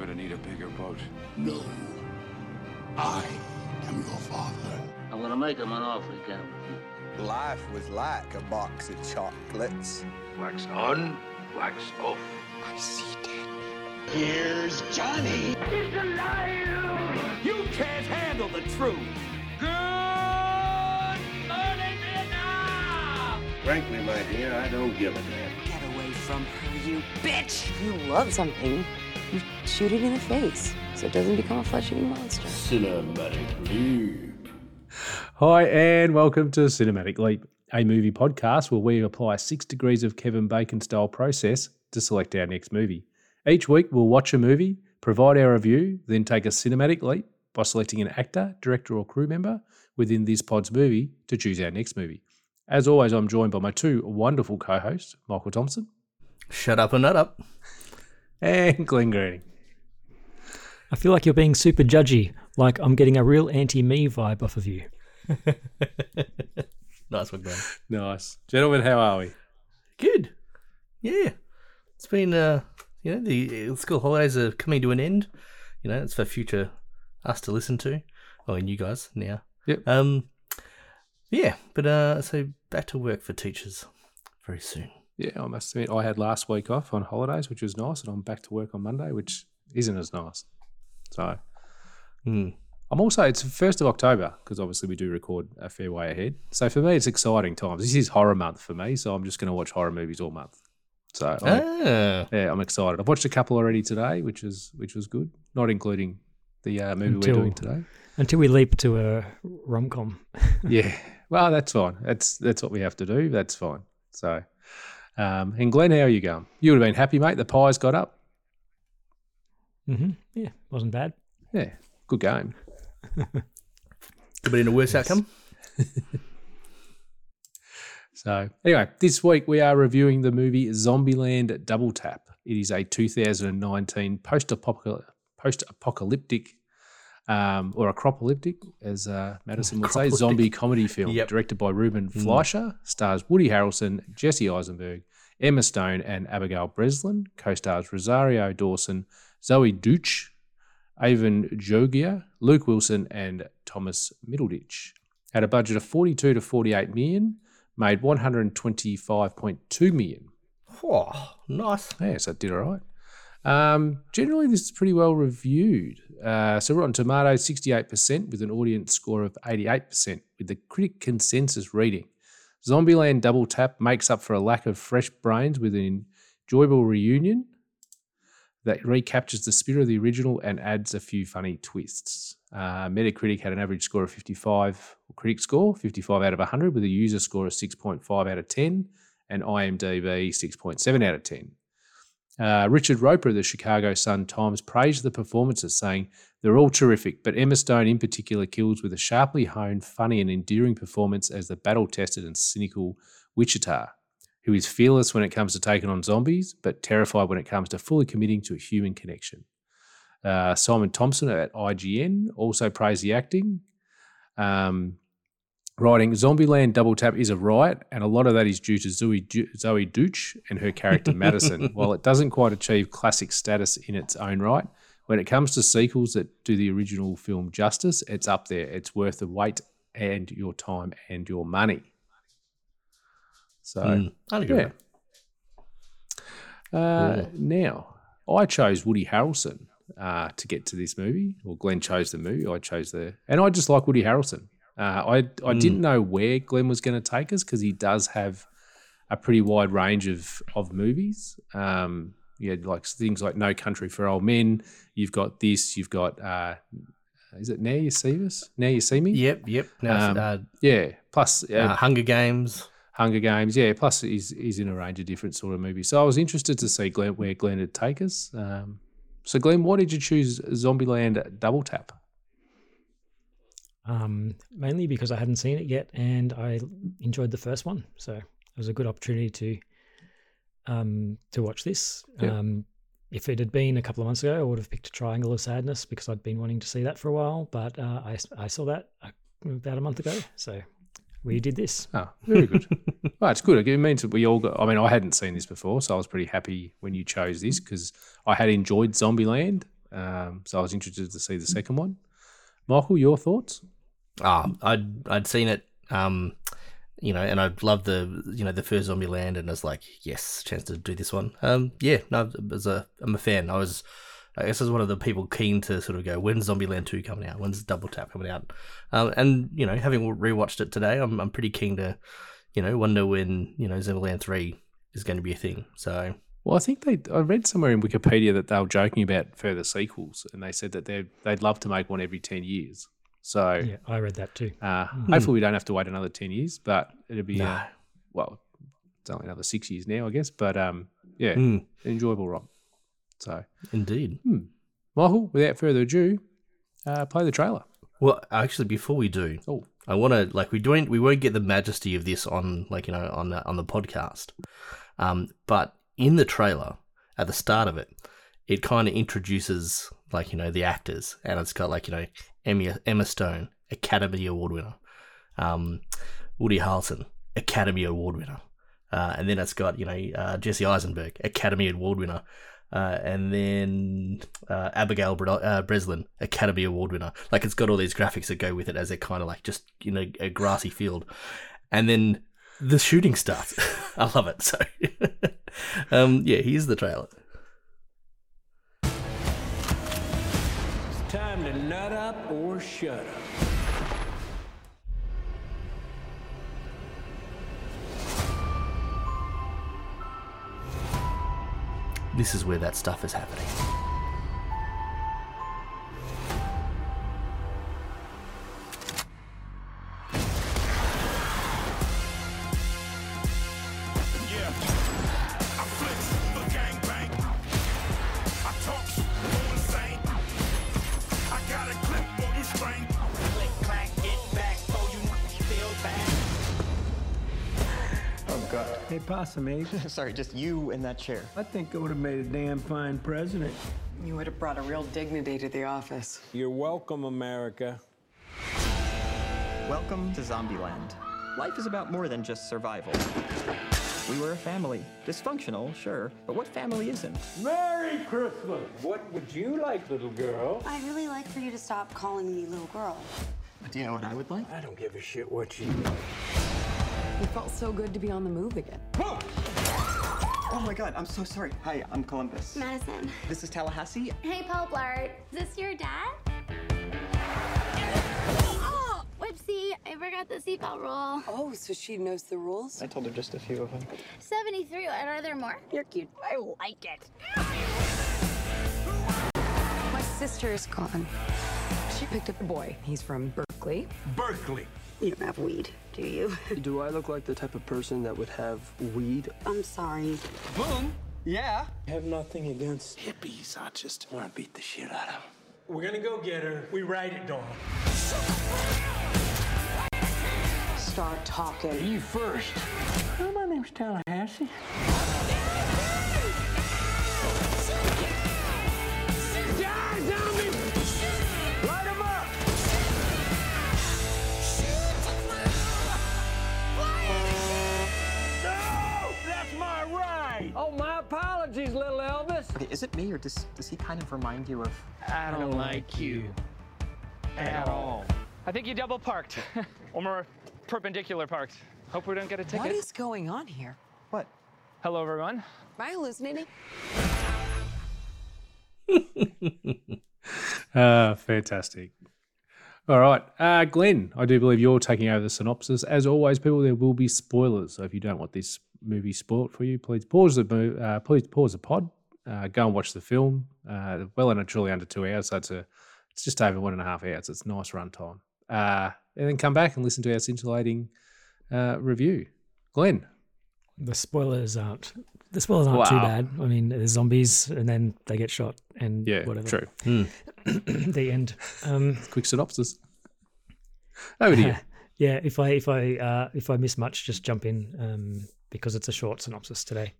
gonna need a bigger boat. No. I am your father. I'm gonna make him an offer again. Life was like a box of chocolates. Wax on, wax off. I see dead. Here's Johnny. He's alive! You can't handle the truth. Good morning, Vietnam! Frankly, my dear, I don't give a damn. Get away from her, you bitch! You love something, you shoot it in the face so it doesn't become a flesh eating monster. Cinematic Leap. Hi, and welcome to Cinematic Leap, a movie podcast where we apply six degrees of Kevin Bacon style process to select our next movie. Each week, we'll watch a movie, provide our review, then take a cinematic leap by selecting an actor, director, or crew member within this pod's movie to choose our next movie. As always, I'm joined by my two wonderful co hosts, Michael Thompson Shut up and nut up. And Glenn Greening. I feel like you're being super judgy, like I'm getting a real anti me vibe off of you. Nice one, Glenn. Nice. Gentlemen, how are we? Good. Yeah. It's been, uh, you know, the school holidays are coming to an end. You know, it's for future us to listen to. Oh, and you guys now. Yep. Um, yeah, but uh, so back to work for teachers very soon. Yeah, I must admit, I had last week off on holidays, which was nice, and I'm back to work on Monday, which isn't as nice. So Hmm. I'm also it's first of October because obviously we do record a fair way ahead. So for me, it's exciting times. This is horror month for me, so I'm just going to watch horror movies all month. So Ah, yeah, I'm excited. I've watched a couple already today, which is which was good. Not including the uh, movie Until- we're doing today. Until we leap to a rom com. yeah, well, that's fine. That's that's what we have to do. That's fine. So, um, and Glenn, how are you going? You would have been happy, mate. The pies got up. Mm-hmm. Yeah, wasn't bad. Yeah, good game. could be in a worse outcome. So, anyway, this week we are reviewing the movie Zombieland Double Tap. It is a 2019 post-apocalyptic, um, or acropolyptic, as uh, Madison would say, zombie comedy film Yep. directed by Ruben Fleischer. Stars Woody Harrelson, Jesse Eisenberg, Emma Stone, and Abigail Breslin. Co-stars Rosario Dawson, Zoey Deutch, Avan Jogia, Luke Wilson, and Thomas Middleditch. Had a budget of 42 to 48 million, made 125.2 million. Oh, nice. Yeah, so it did all right. Um, generally, this is pretty well reviewed. Uh, so Rotten Tomatoes, 68% with an audience score of 88%, with the critic consensus reading. Zombieland Double Tap makes up for a lack of fresh brains with an enjoyable reunion that recaptures the spirit of the original and adds a few funny twists. Uh, Metacritic had an average score of 55, critic score, 55 out of 100, with a user score of 6.5 out of 10, and IMDb 6.7 out of 10. Uh, Richard Roeper of the Chicago Sun Times praised the performances, saying, They're all terrific, but Emma Stone in particular kills with a sharply honed, funny, and endearing performance as the battle tested and cynical Wichita, who is fearless when it comes to taking on zombies, but terrified when it comes to fully committing to a human connection. Uh, Simon Thompson at IGN also praised the acting, um, writing Zombieland Double Tap is a riot, and a lot of that is due to Zoe, Du- Zoey Deutch and her character Madison. While it doesn't quite achieve classic status in its own right, when it comes to sequels that do the original film justice, it's up there. It's worth the wait and your time and your money. So, Mm, I'd agree. yeah. Uh, Cool. Now, I chose Woody Harrelson uh, to get to this movie, or Glenn chose the movie. I chose the, and I just like Woody Harrelson. Uh, I I didn't know where Glenn was going to take us because he does have a pretty wide range of of movies. Um, yeah, like things like No Country for Old Men. You've got this. You've got uh, is it Now You See Us? Now You See Me? Yep, yep. Now, Um, uh, Yeah. Plus, uh, uh, Hunger Games. Hunger Games, yeah. Plus, he's he's in a range of different sort of movies. So I was interested to see Glenn where Glenn would take us. Um, so, Glenn, why did you choose Zombieland Double Tap? Um, mainly because I hadn't seen it yet and I enjoyed the first one. So it was a good opportunity to um, to watch this. Um, if it had been a couple of months ago, I would have picked a Triangle of Sadness because I'd been wanting to see that for a while. But uh, I, I saw that uh, about a month ago. So we did this. Oh, very good. well, it's good. It means that we all got. I mean, I hadn't seen this before, so I was pretty happy when you chose this because I had enjoyed Zombieland. Um, so I was interested to see the second one. Michael, your thoughts? Ah, I'd I'd seen it, um, you know, and I loved the you know the first Zombieland, and I was like, yes, chance to do this one. Um, yeah, no, as a I'm a fan. I was, I guess, I was one of the people keen to sort of go, when's Zombieland two coming out? When's Double Tap coming out? Um, and you know, having rewatched it today, I'm I'm pretty keen to, you know, wonder when you know Zombieland three is going to be a thing. So Well, I think they. I read somewhere in Wikipedia that they were joking about further sequels, and they said that they they'd love to make one every ten years. So Yeah, I read that too. uh, hopefully we don't have to wait another ten years, but it'll be No. uh, well, it's only another six years now, I guess. But um, yeah, Mm, enjoyable romp. So, indeed. Michael, without further ado, uh, play the trailer. Well, actually, before we do, Oh, I want to like we don't we won't get the majesty of this on like you know on the, on the podcast, um, but in the trailer at the start of it, it kind of introduces like you know the actors, and it's got like you know Emma Stone, Academy Award winner, um, Woody Harrelson, Academy Award winner, uh, and then it's got you know uh, Jesse Eisenberg, Academy Award winner. Uh, and then uh, Abigail Bre- uh, Breslin, Academy Award winner. Like it's got all these graphics that go with it as they're kind of like just you know a grassy field, and then the shooting starts. I love it. So, um, yeah, here's the trailer. Nut up or shut up. This is where that stuff is happening. Hey, Possum Ace, Sorry, just you in that chair. I think I would have made a damn fine president. You would have brought a real dignity to the office. You're welcome, America. Welcome to Zombieland. Life is about more than just survival. We were a family. Dysfunctional, sure, but what family isn't? Merry Christmas! What would you like, little girl? I'd really like for you to stop calling me little girl. Do you know what I would like? I don't give a shit what you. It felt so good to be on the move again. Oh my god, I'm so sorry. Hi, I'm Columbus. Madison. This is Tallahassee. Hey, Paul Blart. Is this your dad? Oh, whoopsie. I forgot the seatbelt rule. Oh, so she knows the rules? I told her just a few of them. 73. What are there more? You're cute. I like it. My sister is gone. She picked up a boy. He's from Berkeley. Berkeley. You don't have weed, do you? Do I look like the type of person that would have weed? I'm sorry. Boom! Yeah! I have nothing against. Hippies, I just want to beat the shit out of them. We're gonna go get her. We ride it Dawn. Start talking. You first. Oh, my name's Tallahassee. Is it me or does, does he kind of remind you of. I don't like you. At all. I think you double parked. or more perpendicular parked. Hope we don't get a ticket. What is going on here? What? Hello, everyone. Am I hallucinating? Uh, fantastic. All right, uh, Glenn, I do believe you're taking over the synopsis. As always, people, there will be spoilers. So if you don't want this movie spoiled for you, please pause the mo- uh, please pause the pod, uh, go and watch the film. Uh, well and truly under two hours, so it's a it's just over one and a half hours. It's a nice run time. Uh, and then come back and listen to our scintillating uh, review. Glenn, The spoilers aren't. The spoilers aren't too bad. I mean, there's zombies, and then they get shot, and yeah, whatever. true. the end. Um, Quick synopsis. Over to you. yeah, if I if I uh, if I miss much, just jump in um, because it's a short synopsis today.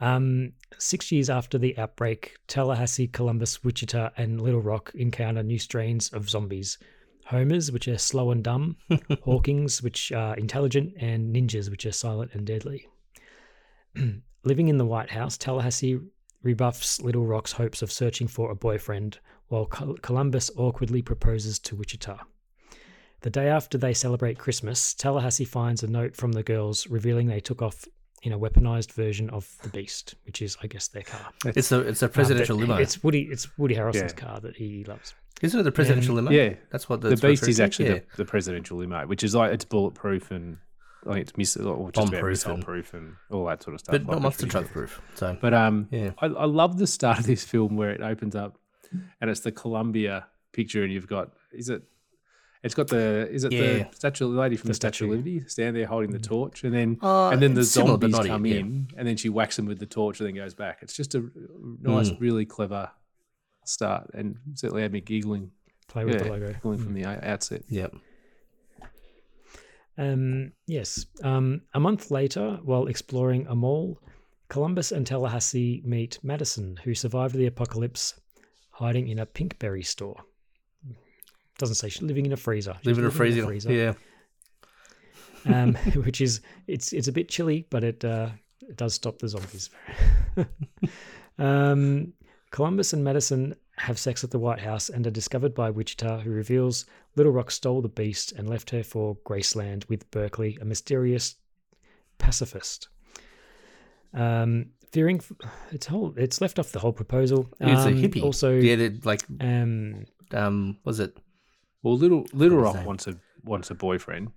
Um, six years after the outbreak, Tallahassee, Columbus, Wichita, and Little Rock encounter new strains of zombies. Homers, which are slow and dumb, Hawkings, which are intelligent, and ninjas, which are silent and deadly. Living in the White House, Tallahassee rebuffs Little Rock's hopes of searching for a boyfriend, while Col- Columbus awkwardly proposes to Wichita. The day after they celebrate Christmas, Tallahassee finds a note from the girls revealing they took off in a weaponized version of the Beast, which is, I guess, their car. It's a it's a Um, presidential but limo. It's Woody. It's Woody Harrelson's Yeah. car that he loves. Isn't it the presidential limo? Yeah, that's what the that's Beast is actually Yeah. the, the presidential limo, which is like it's bulletproof and I think it's miss, or just Bomb-proof and- proof and all that sort of stuff. but like not it's monster pretty truck proof. So, But um, yeah. I, I love the start of this film where it opens up, and it's the Columbia picture, and you've got is it? It's got the is it Yeah. the statue the lady from the, The Statue of. Liberty stand there holding the torch, and then Uh, and then the it's similar, zombies come yet, yeah. in, and then she whacks them with the torch, and then goes back. It's just a nice, Mm. really clever start, and certainly had me giggling. Play with the logo. giggling from Mm. the outset. Yep. Um, yes. Um, a month later, while exploring a mall, Columbus and Tallahassee meet Madison, who survived the apocalypse hiding in a pinkberry store. Doesn't say she's living in a freezer. She's Live in a freezer. Yeah. um, which is it's it's a bit chilly, but it uh, it does stop the zombies. um, Columbus and Madison have sex at the White House and are discovered by Wichita, who reveals Little Rock stole the beast and left her for Graceland with Berkeley, a mysterious pacifist. Um, fearing f- it's whole it's left off the whole proposal. It's a Um, hippie. Also, yeah, like um, um, was it? Well, little Little Rock wants a wants a boyfriend,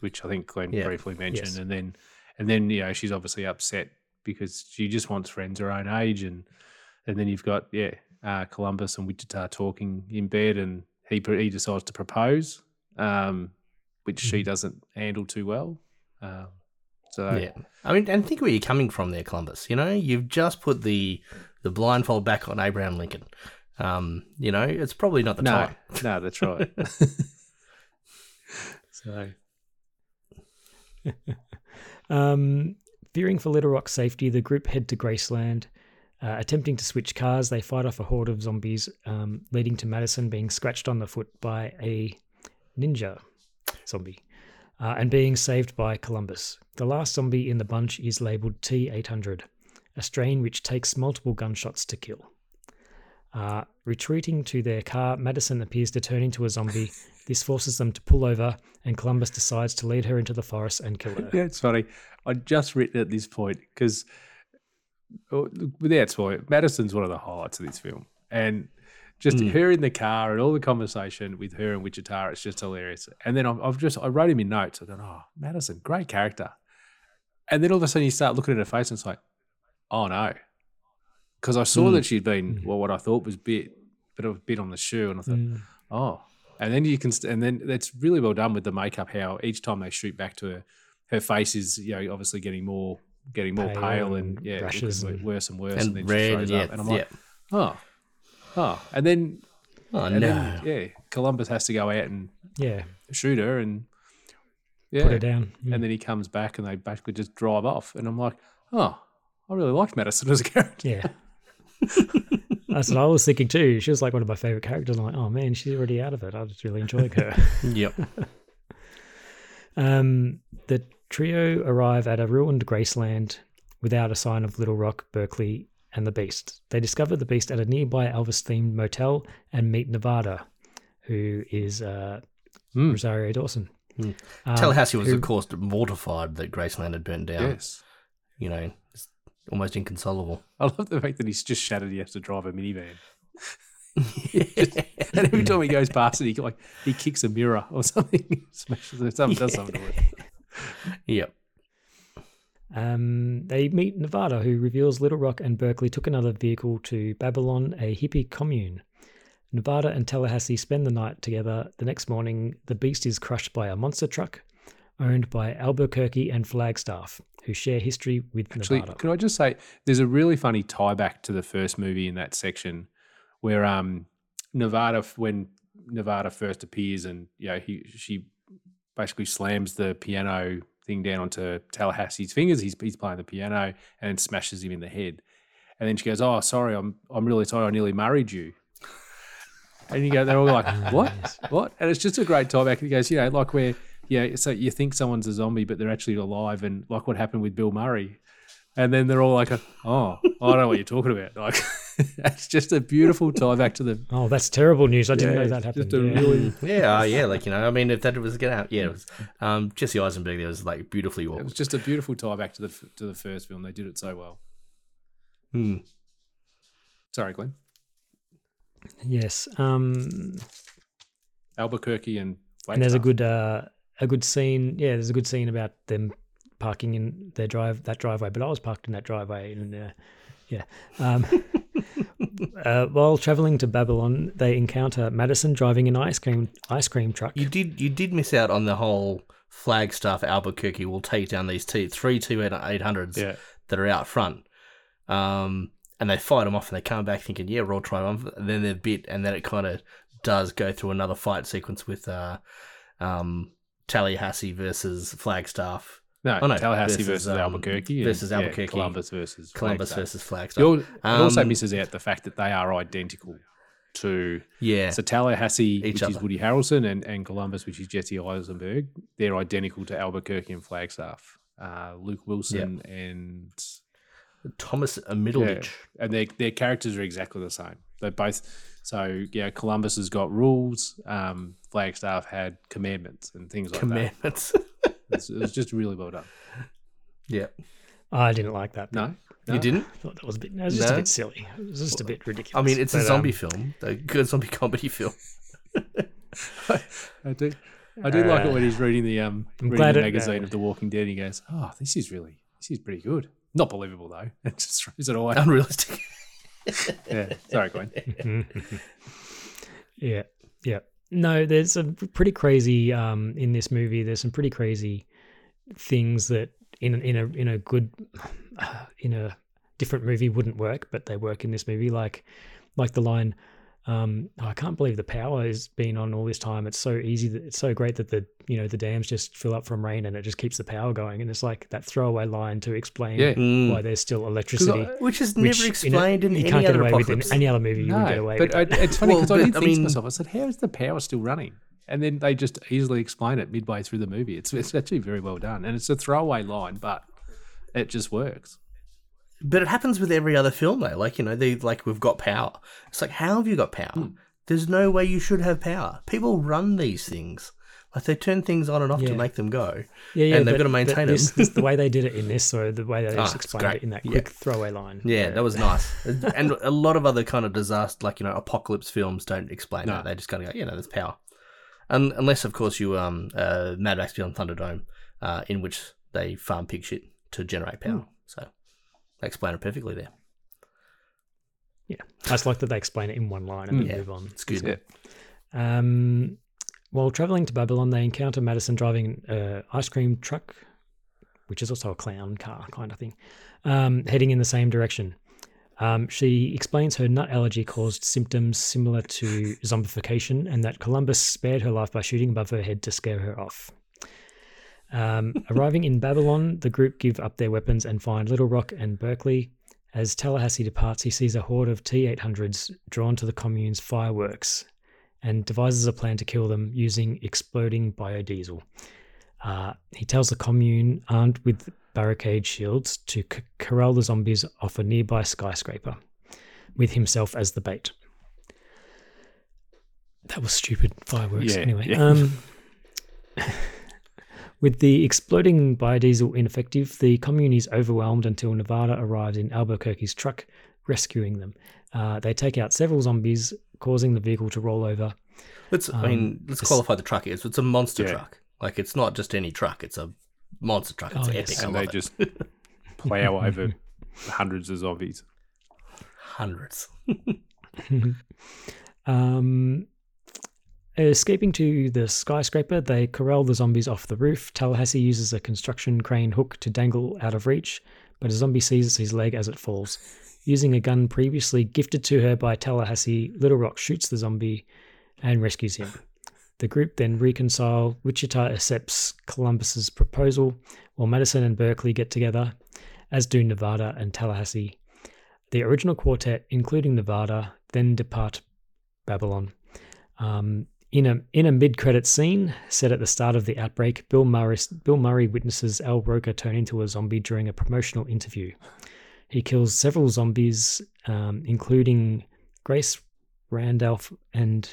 which I think Glenn Yeah. briefly mentioned, Yes. and then and then you know she's obviously upset because she just wants friends her own age, and and then you've got yeah uh, Columbus and Wichita talking in bed, and he he decides to propose, um, which she doesn't handle too well. Um, so Yeah. I mean, and think where you're coming from there, Columbus. You know, you've just put the the blindfold back on Abraham Lincoln. Um, you know, it's probably not the no, time. no, that's right. so Um, fearing for Little Rock's safety, the group head to Graceland. Uh, attempting to switch cars, they fight off a horde of zombies, um, leading to Madison being scratched on the foot by a ninja zombie uh, and being saved by Columbus. The last zombie in the bunch is labeled T 800, a strain which takes multiple gunshots to kill. Uh, retreating to their car, Madison appears to turn into a zombie. This forces them to pull over, and Columbus decides to lead her into the forest and kill her. Yeah, it's funny. I just written at this point because, that's why Madison's one of the highlights of this film, and just Mm. her in the car and all the conversation with her and Wichita, it's just hilarious. And then I've, I've just I wrote him in notes. I thought, oh, Madison, great character. And then all of a sudden you start looking at her face and it's like, oh no, because I saw Mm. that she'd been well, what I thought was bit, bit of a bit on the shoe, and I thought, Mm. oh. And then you can, and then it's really well done with the makeup. How each time they shoot back to her, her face is you know obviously getting more, getting more Pale pale, and and, yeah, rashes and- worse and worse, And then red, she throws yeah, up, and I'm like, yeah. oh, oh, and then, Oh and no. then, yeah, Columbus has to go out and Yeah, shoot her, and yeah, put her down. Mm. and then he comes back, and they basically just drive off, and I'm like, oh, I really liked Madison as a character. Yeah. That's what I was thinking too. She was like one of my favorite characters. I'm like, oh man, she's already out of it. I was really enjoying her. Yep. um, the trio arrive at a ruined Graceland without a sign of Little Rock, Berkeley, and the Beast. They discover the Beast at a nearby Elvis themed motel and meet Nevada, who is uh, Hmm. Rosario Dawson. Hmm. Um, Tallahassee was, who- of course, mortified that Graceland had burned down. Yes. You know, it's almost inconsolable. I love the fact that he's just shattered. He has to drive a minivan. Just- and every time he goes past it, he like he kicks a mirror or something, smashes it, something does something to it. Yep. Um, they meet Nevada, who reveals Little Rock and Berkeley took another vehicle to Babylon, a hippie commune. Nevada and Tallahassee spend the night together. The next morning, the beast is crushed by a monster truck owned by Albuquerque and Flagstaff, who share history with Actually, Nevada. can I just say, there's a really funny tie back to the first movie in that section, where um Nevada, when Nevada first appears, and you know he she basically slams the piano thing down onto Tallahassee's fingers. He's he's playing the piano and smashes him in the head, and then she goes, "Oh, sorry, I'm I'm really sorry. I nearly married you." And you go, they're all like, "What? What?" And it's just a great tie back. And he goes, "You know, like where." Yeah, so you think someone's a zombie, but they're actually alive, and like what happened with Bill Murray, and then they're all like, "Oh, I don't know what you're talking about." Like, it's just a beautiful tie back to the. Oh, that's terrible news. I didn't Yeah, know that happened. just a yeah. really- Yeah, uh, yeah, like you know, I mean, if that was gonna happen, yeah, it was um, Jesse Eisenberg. There was like beautifully It was just a beautiful tie back to the to the first film. They did it so well. Hmm. Sorry, Glenn. Yes. Um, Albuquerque and and there's a good uh, a good scene. Yeah, there's a good scene about them parking in their drive that driveway. But I was parked in that driveway, and uh, yeah. Um, uh, while traveling to Babylon, they encounter Madison driving an ice cream ice cream truck. You did you did miss out on the whole Flagstaff Albuquerque will take down these T three two eight hundreds Yeah. that are out front. Um, and they fight them off, and they come back thinking, "Yeah, we're all triumphant." And then they're bit, and then it kind of does go through another fight sequence with uh, um, Tallahassee versus Flagstaff. No, Oh, Tallahassee versus, um, Albuquerque. versus yeah, Albuquerque, Columbus versus Columbus Flagstaff. versus Flagstaff. You're- it also Um, misses out the fact that they are identical to Yeah. So Tallahassee, Each which is. Woody Harrelson, and, and Columbus, which is Jesse Eisenberg, they're identical to Albuquerque and Flagstaff. Uh, Luke Wilson and Thomas Middleditch. Yeah, and their their characters are exactly the same. They're both so yeah. Columbus has got rules. Um, Flagstaff had commandments and things like Commandments. that. Commandments. it was just really well done. Yeah. I didn't like that. No, You didn't? I thought that was a bit. It was just No? a bit silly. It was just a bit ridiculous. I mean, it's a zombie um, film, a good zombie comedy film. I do. I do like it when he's reading the um I'm reading glad the it- magazine uh, of The Walking Dead. And he goes, "Oh, this is really this is pretty good. Not believable though. It just throws it away. Unrealistic. yeah. Sorry, Glenn. yeah, yeah. No, there's some pretty crazy um in this movie. There's some pretty crazy things that in in a in a good in a different movie wouldn't work, but they work in this movie. Like like the line, um, "Oh, I can't believe the power has been on all this time. It's so easy. That, it's so great that the you know the dams just fill up from rain and it just keeps the power going. And it's like that throwaway line to explain Yeah. Mm. why there's still electricity, Which is never you know, explained in you any can't get other away with in any other movie. You would get away but with. I, it's funny Well, because I did I think to myself, I said, "How is the power still running?" And then they just easily explain it midway through the movie. It's it's actually very well done, and it's a throwaway line, but it just works. But it happens with every other film, though. Like you know, they like we've got power. It's like, how have you got power? Hmm. There's no way you should have power. People run these things. Like they turn things on and off to make them go. Yeah, yeah, and they've but- got to maintain this, them. this- the way they did it in this, or the way they Ah, just it's explained it in that Yeah. quick throwaway line. Yeah, that was nice. and a lot of other kind of disaster, like you know, apocalypse films don't explain No. that. They just kind of go, you know, there's power. Un unless, of course, you um uh, Mad Max Beyond Thunderdome, uh, in which they farm pig shit to generate power. So they explain it perfectly there. Yeah, I just like that they explain it in one line and then Yeah, move on. it's good. Yeah. Um, while traveling to Babylon, they encounter Madison driving an ice cream truck, which is also a clown car kind of thing, um, heading in the same direction. Um, she explains her nut allergy caused symptoms similar to zombification and that Columbus spared her life by shooting above her head to scare her off. Um, arriving in Babylon, the group give up their weapons and find Little Rock and Berkeley. As Tallahassee departs, he sees a horde of T 800s drawn to the commune's fireworks and devises a plan to kill them using exploding biodiesel. Uh, he tells the commune, armed with barricade shields, to c- corral the zombies off a nearby skyscraper, with himself as the bait. That was stupid fireworks. Yeah, anyway, yeah. um, with the exploding biodiesel ineffective, the commune is overwhelmed until Nevada arrives in Albuquerque's truck, rescuing them. Uh, they take out several zombies, causing the vehicle to roll over. Let's I Um, mean, let's this- qualify the truck. It's it's a monster Yeah. truck. Like it's not just any truck. It's a monster truck. It's Oh, epic. yes. And they it. just plow over hundreds of zombies. hundreds. um, escaping to the skyscraper, they corral the zombies off the roof. Tallahassee uses a construction crane hook to dangle out of reach, but a zombie seizes his leg as it falls. Using a gun previously gifted to her by Tallahassee, Little Rock shoots the zombie and rescues him. The group then reconcile. Wichita accepts Columbus's proposal, while Madison and Berkeley get together, as do Nevada and Tallahassee. The original quartet, including Nevada, then depart Babylon. Um, in a in a mid credit scene set at the start of the outbreak, Bill Murray Bill Murray witnesses Al Roker turn into a zombie during a promotional interview. He kills several zombies, um, including Grace Randolph and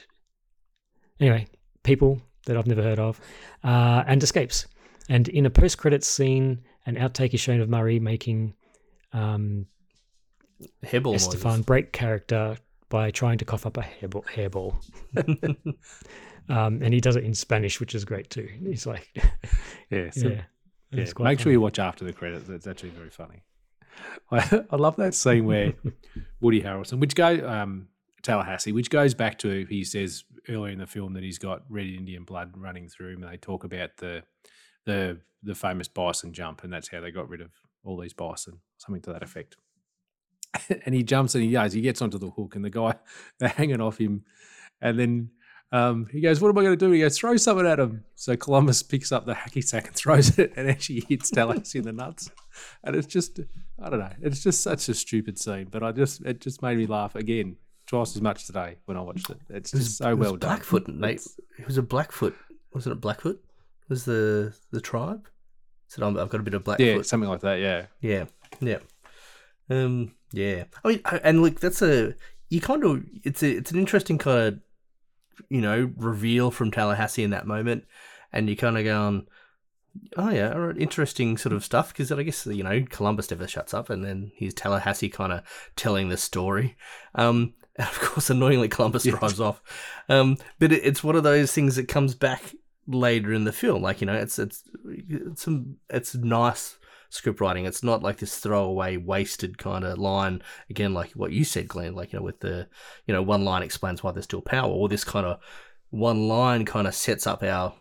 anyway people that I've never heard of, uh, and escapes. And in a post credits scene, an outtake is shown of Murray making um, Hairball Estefan break character by trying to cough up a hairball. hairball. um, and he does it in Spanish, which is great too. He's like, Yeah, so- yeah, yeah. Make quite sure you watch after the credits. It's actually very funny. I, I love that scene where Woody Harrelson, which go um, Tallahassee, which goes back to he says earlier in the film that he's got red Indian blood running through him, and they talk about the the the famous bison jump, and that's how they got rid of all these bison, something to that effect. and he jumps and he goes, he gets onto the hook, and the guy they're hanging off him, and then um, he goes, "What am I going to do?" He goes, "Throw something at him." So Columbus picks up the hacky sack and throws it, and actually hits Dallas in the nuts. And it's just, I don't know, it's just such a stupid scene, but I just, it just made me laugh again twice as much today when I watched it. It's It was- just so it was well done. Blackfoot, mate. It was a Blackfoot. Wasn't it Blackfoot? Was the the tribe? Said I've got a bit of Blackfoot. Yeah, something like that. Yeah, Yeah, yeah, um, yeah. I mean, and look, that's a you kind of it's a it's an interesting kind of you know reveal from Tallahassee in that moment, and you kind of going, oh yeah, right, interesting sort of stuff because I guess you know Columbus never shuts up, and then he's Tallahassee kind of telling the story. Um, and of course, annoyingly, Columbus drives off. Um, but it, it's one of those things that comes back later in the film. Like you know, it's it's it's some it's nice script writing. It's not like this throwaway, wasted kind of line. Again, like what you said, Glenn. Like you know, with the you know one line explains why there's still power, or this kind of one line kind of sets up our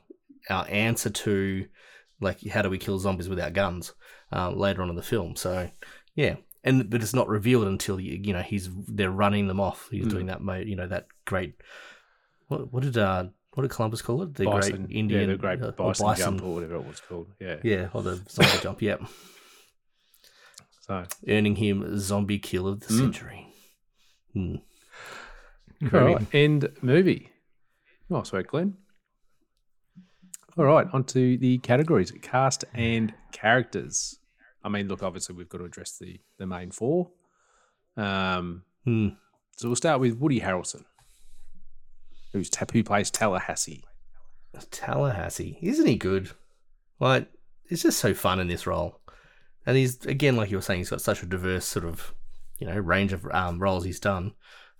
our answer to like how do we kill zombies without guns uh, later on in the film. So yeah. And, but it's not revealed until you, you know he's they're running them off. He's Mm. doing that, mo- you know, that great. What, what did uh what did Columbus call it? The bison, great Indian, yeah, the great uh, or bison, jump or whatever it was called. Yeah, yeah, or the zombie jump. Yep. So earning him zombie kill of the Mm. century. Hmm. All right, end movie. Nice work, Glenn. All right, on to the categories cast and characters. I mean, look, obviously, we've got to address the, the main four. Um, Hmm. So we'll start with Woody Harrelson, who's who plays Tallahassee. Tallahassee, isn't he good? Like, it's just so fun in this role, and he's again, like you were saying, he's got such a diverse sort of, you know, range of um, roles he's done.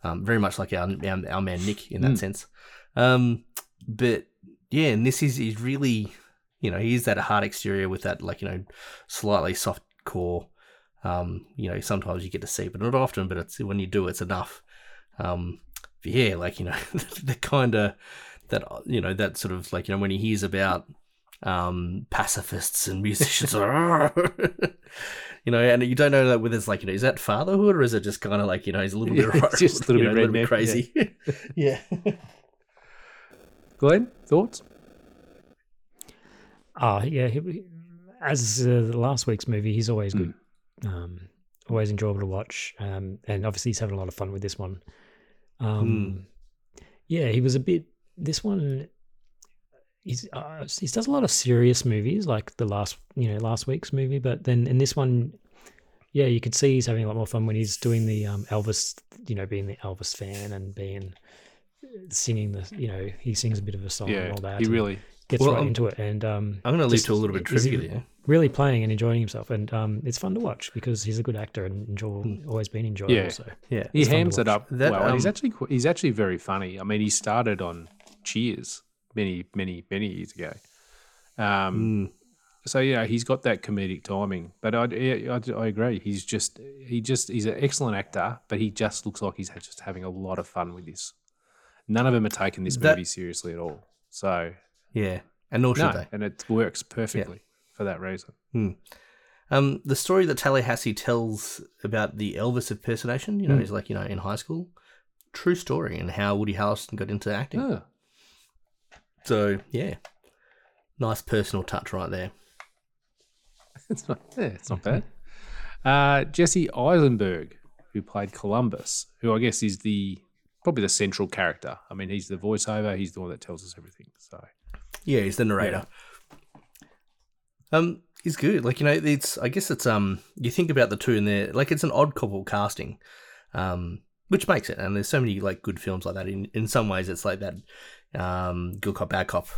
Um, very much like our, our our man Nick in that Mm. sense. Um, but yeah, and this is he's really, you know, he's that hard exterior with that like you know, slightly soft core. Um, you know, sometimes you get to see, but not often. But it's when you do, it's enough. Um, yeah, like you know, the kind of that you know that sort of like you know when he hears about um pacifists and musicians you know and you don't know that whether it's like you know is that fatherhood or is it just kind of like you know he's a little bit it's just a little bit know, redneck, crazy yeah Glenn, thoughts? Ah, yeah. he- he- As uh, last week's movie, he's always good. Um, always enjoyable to watch. Um, and obviously, he's having a lot of fun with this one. Um, Yeah, he was a bit. This one, he's uh, he does a lot of serious movies, like the last you know last week's movie. But then in this one, yeah, you could see he's having a lot more fun when he's doing the um, Elvis, you know, being the Elvis fan and being singing the, you know, he sings a bit of a song Yeah, and all that. he really- gets Well, right I'm- into it. And um, I'm gonna leave to a little bit of trivia there. Really playing and enjoying himself, and um, it's fun to watch because he's a good actor and enjoy, always been enjoyable. Yeah, So yeah, he it's fun to hams it up That, well. and he's um, actually he's actually very funny. I mean, he started on Cheers many many many years ago. Um, so yeah, he's got that comedic timing. But I, I, I agree. He's just he just he's an excellent actor, but he just looks like he's just having a lot of fun with this. None of them are taking this That- movie seriously at all. So yeah and nor should no, they and it works perfectly for that reason. Hmm. Um, the story that Tallahassee tells about the Elvis impersonation, you know, Hmm. he's like, you know, in high school, true story, and how Woody Harrelson got into acting. Oh. So, yeah, nice personal touch right there. it's not yeah, it's not bad. Uh, Jesse Eisenberg, who played Columbus, who I guess is the probably the central character. I mean, he's the voiceover. He's the one that tells us everything. So Yeah, he's the narrator. Um, he's good. Like you know, it's I guess it's um you think about the two in there, like it's an odd couple casting, um, which makes it. And there's so many like good films like that. In in some ways, it's like that um good cop bad cop,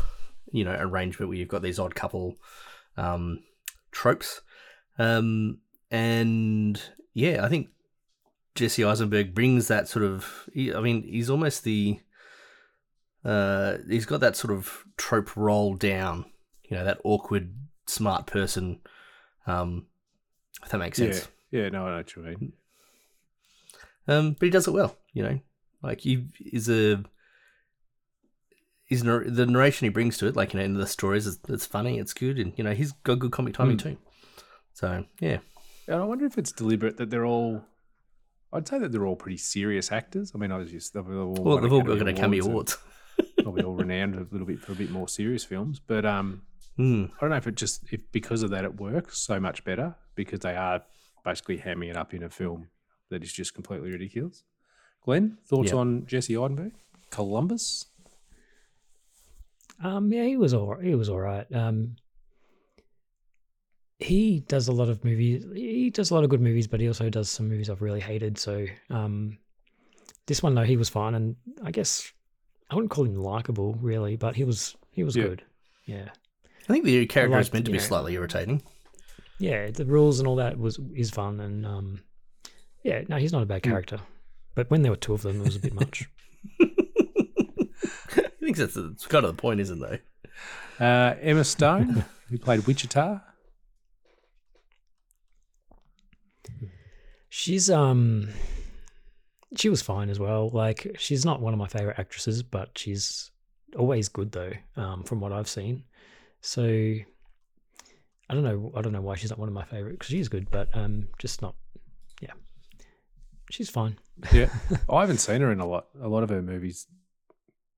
you know, arrangement where you've got these odd couple, um, tropes, um, and yeah, I think Jesse Eisenberg brings that sort of. I mean, he's almost the. Uh, he's got that sort of trope roll down, you know, that awkward, smart person. Um, if that makes sense. yeah, yeah, no, I know what you mean. Um, but he does it well, you know. Like he is a. is the narration he brings to it, like you know, in the stories, it's, it's funny, it's good, and you know, he's got good comic timing Mm. too. So yeah, And I wonder if it's deliberate that they're all. I'd say that they're all pretty serious actors. I mean, I was just they've all, well, they've all got Academy and Awards. probably all renowned a little bit for a bit more serious films. But um, Hmm. I don't know if it just if because of that it works so much better because they are basically hamming it up in a film that is just completely ridiculous. Glenn, thoughts Yeah. on Jesse Eisenberg, Columbus? Um, yeah, he was all he was all right. Um, he does a lot of movies. He does a lot of good movies, but he also does some movies I've really hated. So, um, this one though, he was fine, and I guess I wouldn't call him likable really, but he was he was Yeah. good. Yeah, I think the character is meant to be know- slightly irritating. yeah. The rules and all that was is fun, and um, yeah, no, he's not a bad Hmm. character. But when there were two of them, it was a bit much. I think that's it's kind of the point, isn't it? Uh, Emma Stone, who played Wichita. She's um she was fine as well. Like she's not one of my favorite actresses, but she's always good though, um, from what I've seen. So I don't know. I don't know why she's not one of my favorite because she's good, but um, just not. Yeah, she's fine. Yeah, I haven't seen her in a lot. A lot of her movies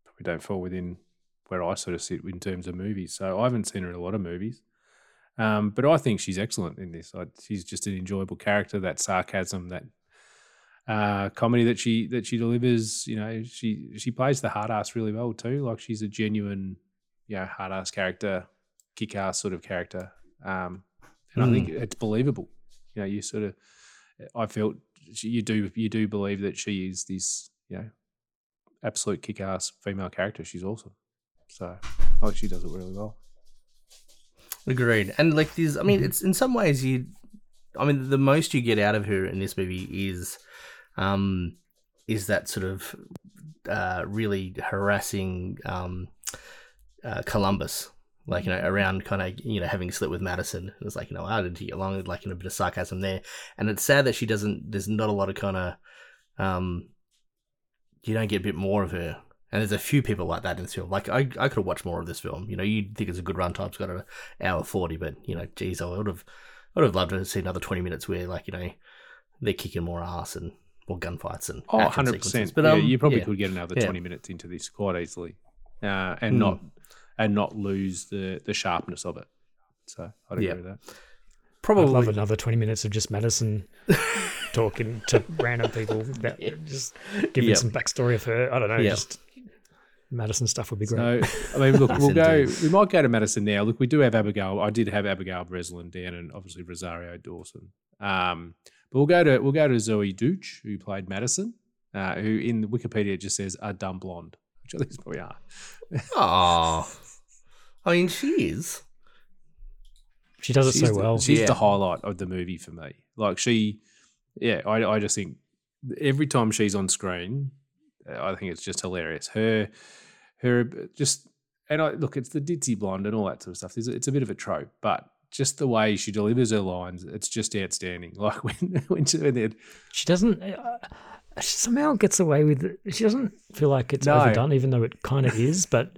probably don't fall within where I sort of sit in terms of movies. So I haven't seen her in a lot of movies. Um, but I think she's excellent in this. I, she's just an enjoyable character. That sarcasm, that uh, comedy that she that she delivers. You know, she she plays the hard ass really well too. Like she's a genuine, you know, hard ass character, kick ass sort of character. Um, and I think it's believable. You know, you sort of, I felt you do you do believe that she is this, you know, absolute kick ass female character. She's awesome. So I think she does it really well. Agreed. And like these, I mean, it's in some ways you, I mean, the most you get out of her in this movie is, um, is that sort of, uh, really harassing, um, uh, Columbus. Like you know, around kind of you know having slept with Madison, it's like you know, how did he get along? Like in a bit of sarcasm there, and it's sad that she doesn't. There's not a lot of kind of, um, you don't get a bit more of her. And there's a few people like that in this film. Like I, I could have watched more of this film. You know, you'd think it's a good runtime. It's got an hour forty, but you know, geez, I would have, I would have loved to see another twenty minutes where, like, you know, they're kicking more ass and more gunfights and Oh, action 100 sequences. percent. But yeah, um, you probably yeah. could get another Yeah. twenty minutes into this quite easily, uh, and Mm. not and not lose the the sharpness of it. So I'd agree Yeah. with that. Probably I'd love another twenty minutes of just Madison talking to random people. That just giving Yep. some backstory of her. I don't know. Yep. Just Madison stuff would be great. So I mean, look, we'll go. We might go to Madison now. Look, we do have Abigail. I did have Abigail Breslin down, and obviously Rosario Dawson. Um, but we'll go to we'll go to Zoe Dooch, who played Madison, uh, who in Wikipedia just says a dumb blonde, which I think is probably are. Aw. I mean, she is. she does it she's so the, well. She's Yeah. the highlight of the movie for me. Like she, yeah, I, I just think every time she's on screen, uh, I think it's just hilarious. Her, her, just and I look, it's the ditzy blonde and all that sort of stuff. It's, it's a bit of a trope, but just the way she delivers her lines, it's just outstanding. Like when when, she, when She doesn't. Uh, she somehow gets away with it. She doesn't feel like it's No. overdone, even though it kind of is. But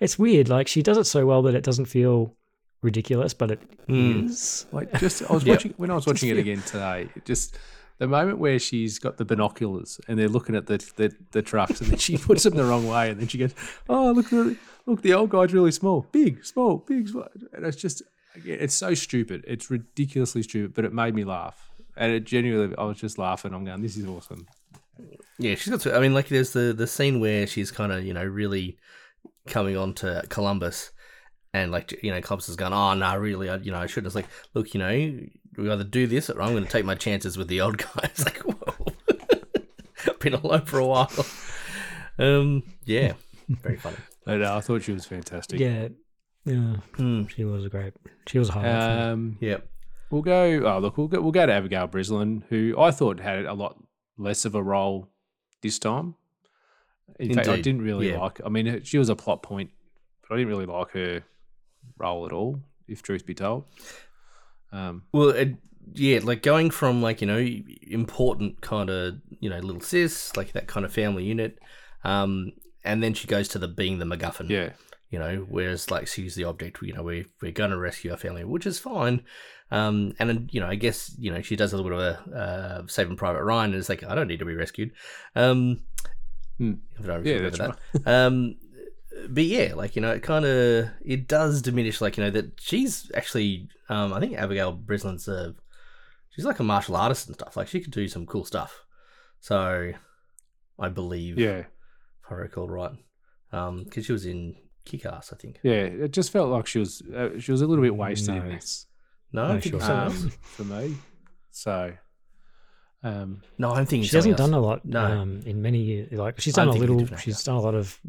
it's weird. Like she does it so well that it doesn't feel ridiculous, but it is. Hmm. Like just I was Yep. watching when I was watching it again today. Just the moment where she's got the binoculars and they're looking at the the, the trucks and then she puts them the wrong way and then she goes, "Oh look, the, look, the old guy's really small, big, small, big." Small. And it's just it's so stupid. It's ridiculously stupid, but it made me laugh. And it genuinely, I was just laughing. I'm going, "This is awesome." Yeah, she's got. To, I mean, like there's the the scene where she's kind of you know really coming on to Columbus, and like you know Columbus has gone, oh no, really, I, you know I should. It's like, look, you know, we either do this or I'm going to take my chances with the old guy. It's like, whoa, I've been alone for a while. Um, yeah, very funny. But, uh, I thought she was fantastic. Yeah, yeah, she was great. She was a highlight. Um, Yep. We'll go. Oh, look, we'll go. We'll go to Abigail Breslin, who I thought had a lot less of a role this time. In fact, I didn't really yeah. like. I mean, she was a plot point, but I didn't really like her role at all. If truth be told, um, Well, it, yeah, like going from like you know important kind of you know little sis, like that kind of family unit, um, and then she goes to the being the MacGuffin. Yeah. You know, whereas like she's the object. You know, we we're going to rescue our family, which is fine. Um, and then, you know, I guess you know she does a little bit of a uh, Saving Private Ryan, and it's like I don't need to be rescued. Um, if I. Yeah, remember that's that. Um, but yeah, like you know, it kind of it does diminish, like you know, that she's actually, um, I think Abigail Breslin's a, she's like a martial artist and stuff. Like she could do some cool stuff. So, I believe, Yeah. if I recall right, um, because she was in Kick-Ass, I think. yeah, it just felt like she was uh, she was a little bit wasted in No. this. No, I No, think sure. so. um, for me. So, um, no, I'm thinking she hasn't something done a lot No, um, in many years. Like she's I'm done a thinking of a little. different She's done a lot of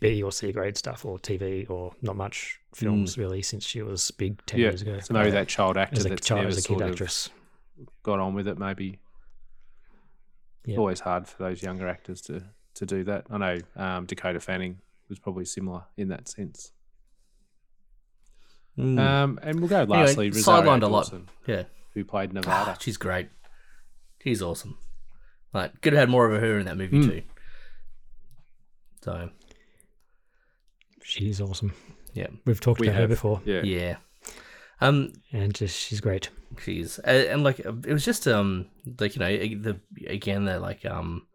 B or C grade stuff, or TV, or not much films really since she was big ten Mm. yeah, years ago. so maybe that child actor as a that's child, never as a kid of actress. got on with it. Maybe Yeah. it's always hard for those younger actors to to do that. I know um, Dakota Fanning was probably similar in that sense. Mm. Um, and we'll go lastly. Rosario sidelined a lot. Yeah. Who played Ah, Nevada. she's great. She's awesome. Like, could have had more of her in that movie Mm. too. So, She's awesome. yeah, We've talked We about her before, yeah. yeah. Um, and just she's great. she's and, and like it was just um like you know the again they're like um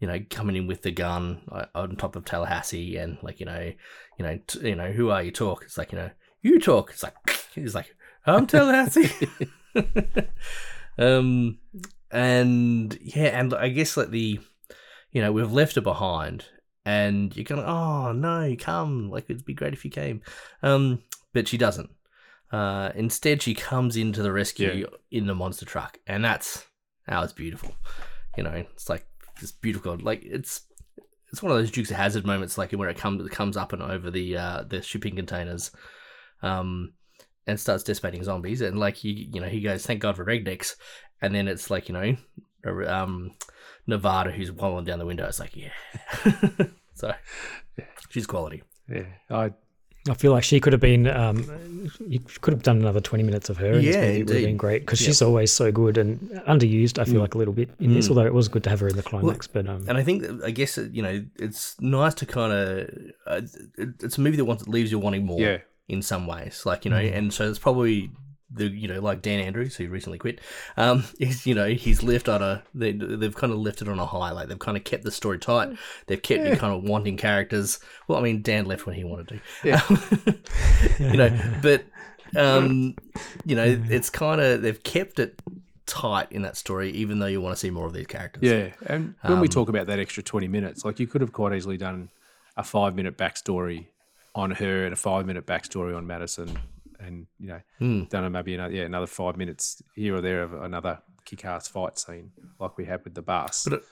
you know coming in with the gun uh, on top of Tallahassee and like you know you know t- you know who are you talk it's like you know you talk it's like he's like I'm Tallahassee um and yeah and I guess like the you know we've left her behind and you're going oh no come like it'd be great if you came. Um but she doesn't. Uh, instead, she comes into the rescue in the monster truck, and that's how it's beautiful. You know, it's like this beautiful, like it's it's one of those Dukes of Hazzard moments, like where it comes it comes up and over the uh, the shipping containers, um, and starts dissipating zombies, and like he you know he goes, thank God for rednecks, and then it's like you know, um, Nevada who's walling down the window. It's like yeah, so she's quality. Yeah, I I feel like she could have been. Um, you could have done another twenty minutes of her. In this Yeah, movie. It would have indeed. been great because Yep. she's always so good and underused. I feel Mm. like a little bit in this, Mm. although it was good to have her in the climax. but um, and I think I guess uh, you know it's nice to kind of uh, it's a movie that wants leaves you wanting more. Yeah. In some ways, like you know, Mm. and so it's probably the you know like Dan Andrews who recently quit. Um, is you know he's left on a they they've kind of left it on a high. Like they've kind of kept the story tight. They've kept you Yeah. kind of wanting characters. Well, I mean Dan left when he wanted to. Yeah. you know, but um, you know it's kind of they've kept it tight in that story, even though you want to see more of these characters. Yeah, and when we Um, talk about that extra twenty minutes, like you could have quite easily done a five minute backstory on her and a five minute backstory on Madison, and you know, Mm. done maybe another yeah another five minutes here or there of another kick ass fight scene like we had with the bus. But it-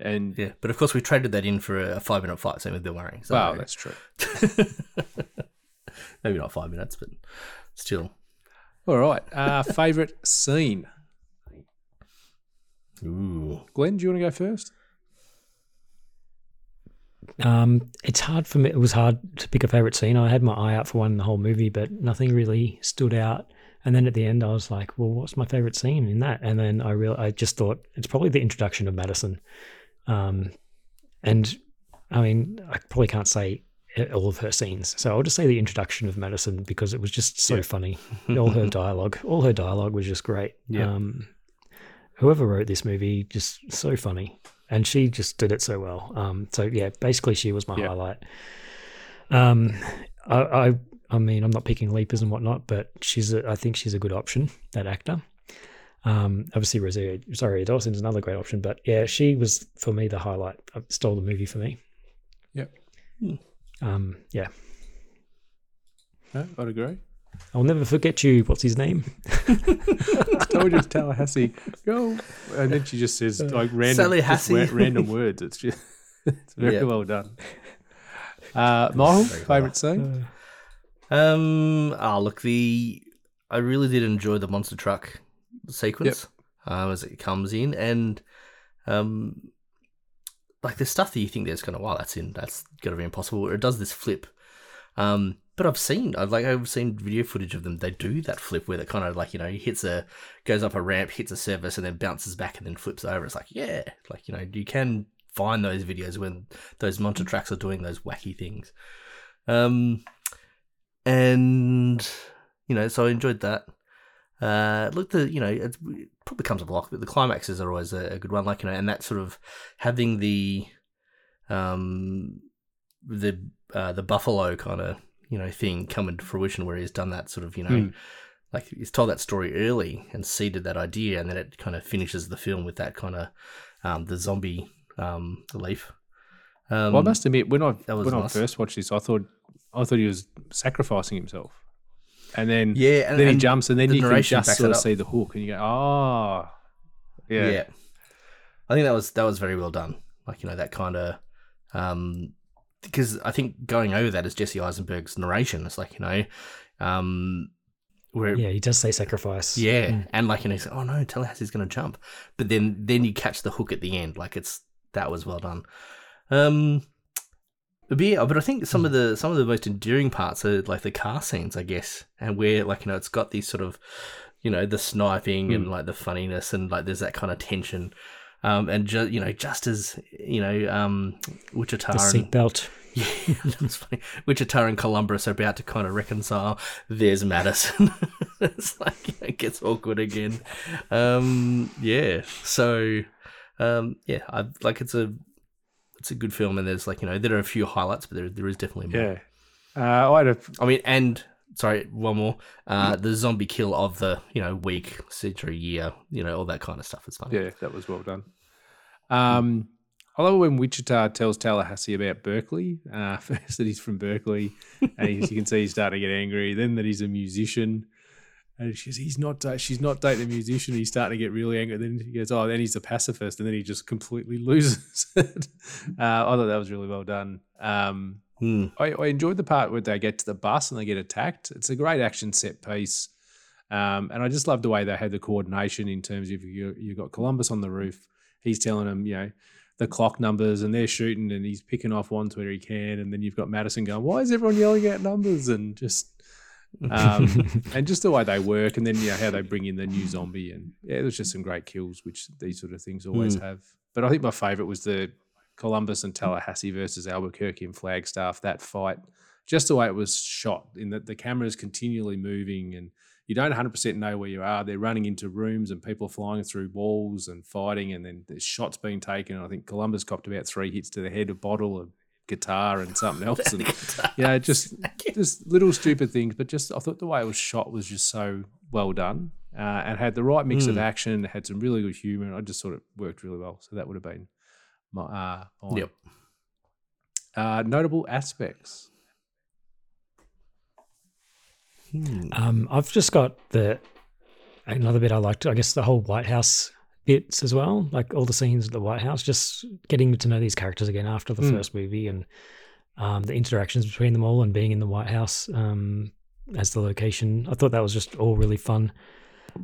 and Yeah, but of course we traded that in for a five minute fight scene with Bill Murray. So well, that's true. maybe not five minutes, but still. All right, uh, favorite scene. Ooh. Glenn, do you want to go first? Um, it's hard for me. It was hard to pick a favorite scene. I had my eye out for one in the whole movie, but nothing really stood out. And then at the end, I was like, "Well, what's my favorite scene in that?" And then I real I just thought it's probably the introduction of Madison. Um, and I mean, I probably can't say all of her scenes, so I'll just say the introduction of Madison because it was just so Yeah. funny. all her dialogue, all her dialogue was just great. Yeah. Um, whoever wrote this movie, just so funny, and she just did it so well. Um, so yeah, basically, she was my Yeah. highlight. Um, I, I, I mean, I'm not picking leapers and whatnot, but she's, a, I think she's a good option, that actor. Um, obviously, Rosario, sorry, Dawson's another great option, but yeah, she was for me the highlight. uh, Stole the movie for me. Yep. Um, yeah, No, I'd agree. I'll never forget you. What's his name? told you it's Tallahassee. Go. And then she just says like random, Sally just ra- random words. It's just it's very Yeah. well done. Uh, Michael, favorite scene? Um. Oh, look, the I really did enjoy the monster truck sequence um, as it comes in, and um, like the stuff that you think there's kind of wow, that's in that's gonna be impossible. It does this flip. Um, but I've seen, I've like I've seen video footage of them. They do that flip where it kind of like you know hits a goes up a ramp, hits a surface, and then bounces back and then flips over. It's like yeah, like you know you can find those videos when those monster trucks are doing those wacky things. Um, and you know, so I enjoyed that. Uh, look, the you know, it probably comes a block, but the climaxes are always a, a good one. Like you know, and that sort of having the, um, the uh, the buffalo kind of you know thing come into fruition, where he's done that sort of you know, Hmm. like he's told that story early and seeded that idea, and then it kind of finishes the film with that kind of um, the zombie um, leaf. Um, well, I must admit, when I that was when I first watched this, I thought I thought he was sacrificing himself, and then Yeah, and- then he jumps, and then the you can just sort of see the hook, and you go, oh, yeah, yeah. I think that was that was very well done. Like you know that kind of um because I think going over that is Jesse Eisenberg's narration. It's like you know um where Yeah, he does say sacrifice. yeah, Mm. and like you know, he's like, oh no, Tallahassee's going to jump, but then then you catch the hook at the end. Like it's that was well done. Um, but yeah, but I think some of the some of the most enduring parts are like the car scenes, I guess, and where like you know it's got these sort of you know the sniping and like the funniness and like there's that kind of tension. Um, and just you know, just as you know, um, Wichita The and seatbelt. yeah, that was funny. Wichita and Columbus are about to kind of reconcile. There's Madison. it's like it gets awkward again. Um, yeah. So, um, yeah, I like it's a it's a good film, and there's like you know there are a few highlights, but there there is definitely more. yeah. Uh, I had a I mean, and sorry, one more. Uh, the zombie kill of the you know week, century, year, you know all that kind of stuff is fun. Yeah, that was well done. Um, I love when Wichita tells Tallahassee about Berkeley. Uh, first that he's from Berkeley, and he's, you can see he's starting to get angry. Then that he's a musician, and she's he's not da- she's not dating a musician. He's starting to get really angry. Then he goes, oh, then he's a pacifist, and then he just completely loses it. Uh, I thought that was really well done. Um, Hmm. I, I enjoyed the part where they get to the bus and they get attacked. It's a great action set piece. Um, and I just love the way they had the coordination in terms of you you got Columbus on the roof. He's telling them, you know, the clock numbers, and they're shooting, and he's picking off ones where he can. And then you've got Madison going, "Why is everyone yelling out numbers?" And just um, and just the way they work, and then you know how they bring in the new zombie, and yeah, there's just some great kills, which these sort of things always Mm. have. But I think my favourite was the Columbus and Tallahassee versus Albuquerque and Flagstaff. That fight, just the way it was shot, in that the camera is continually moving, and you don't 100% know where you are. They're running into rooms, and people flying through walls and fighting, and then there's shots being taken. I think Columbus copped about three hits to the head, a bottle, a guitar, and something else, and you know, just just little stupid things. But just I thought the way it was shot was just so well done, uh, and had the right mix of Mm. action, had some really good humor, and I just thought it worked really well. So that would have been uh, mine. Yep. Uh, notable aspects. Hmm. Um, I've just got the another bit I liked. I guess the whole White House bits as well, like all the scenes at the White House. Just getting to know these characters again after the Mm. first movie and um, the interactions between them all, and being in the White House um, as the location. I thought that was just all really fun.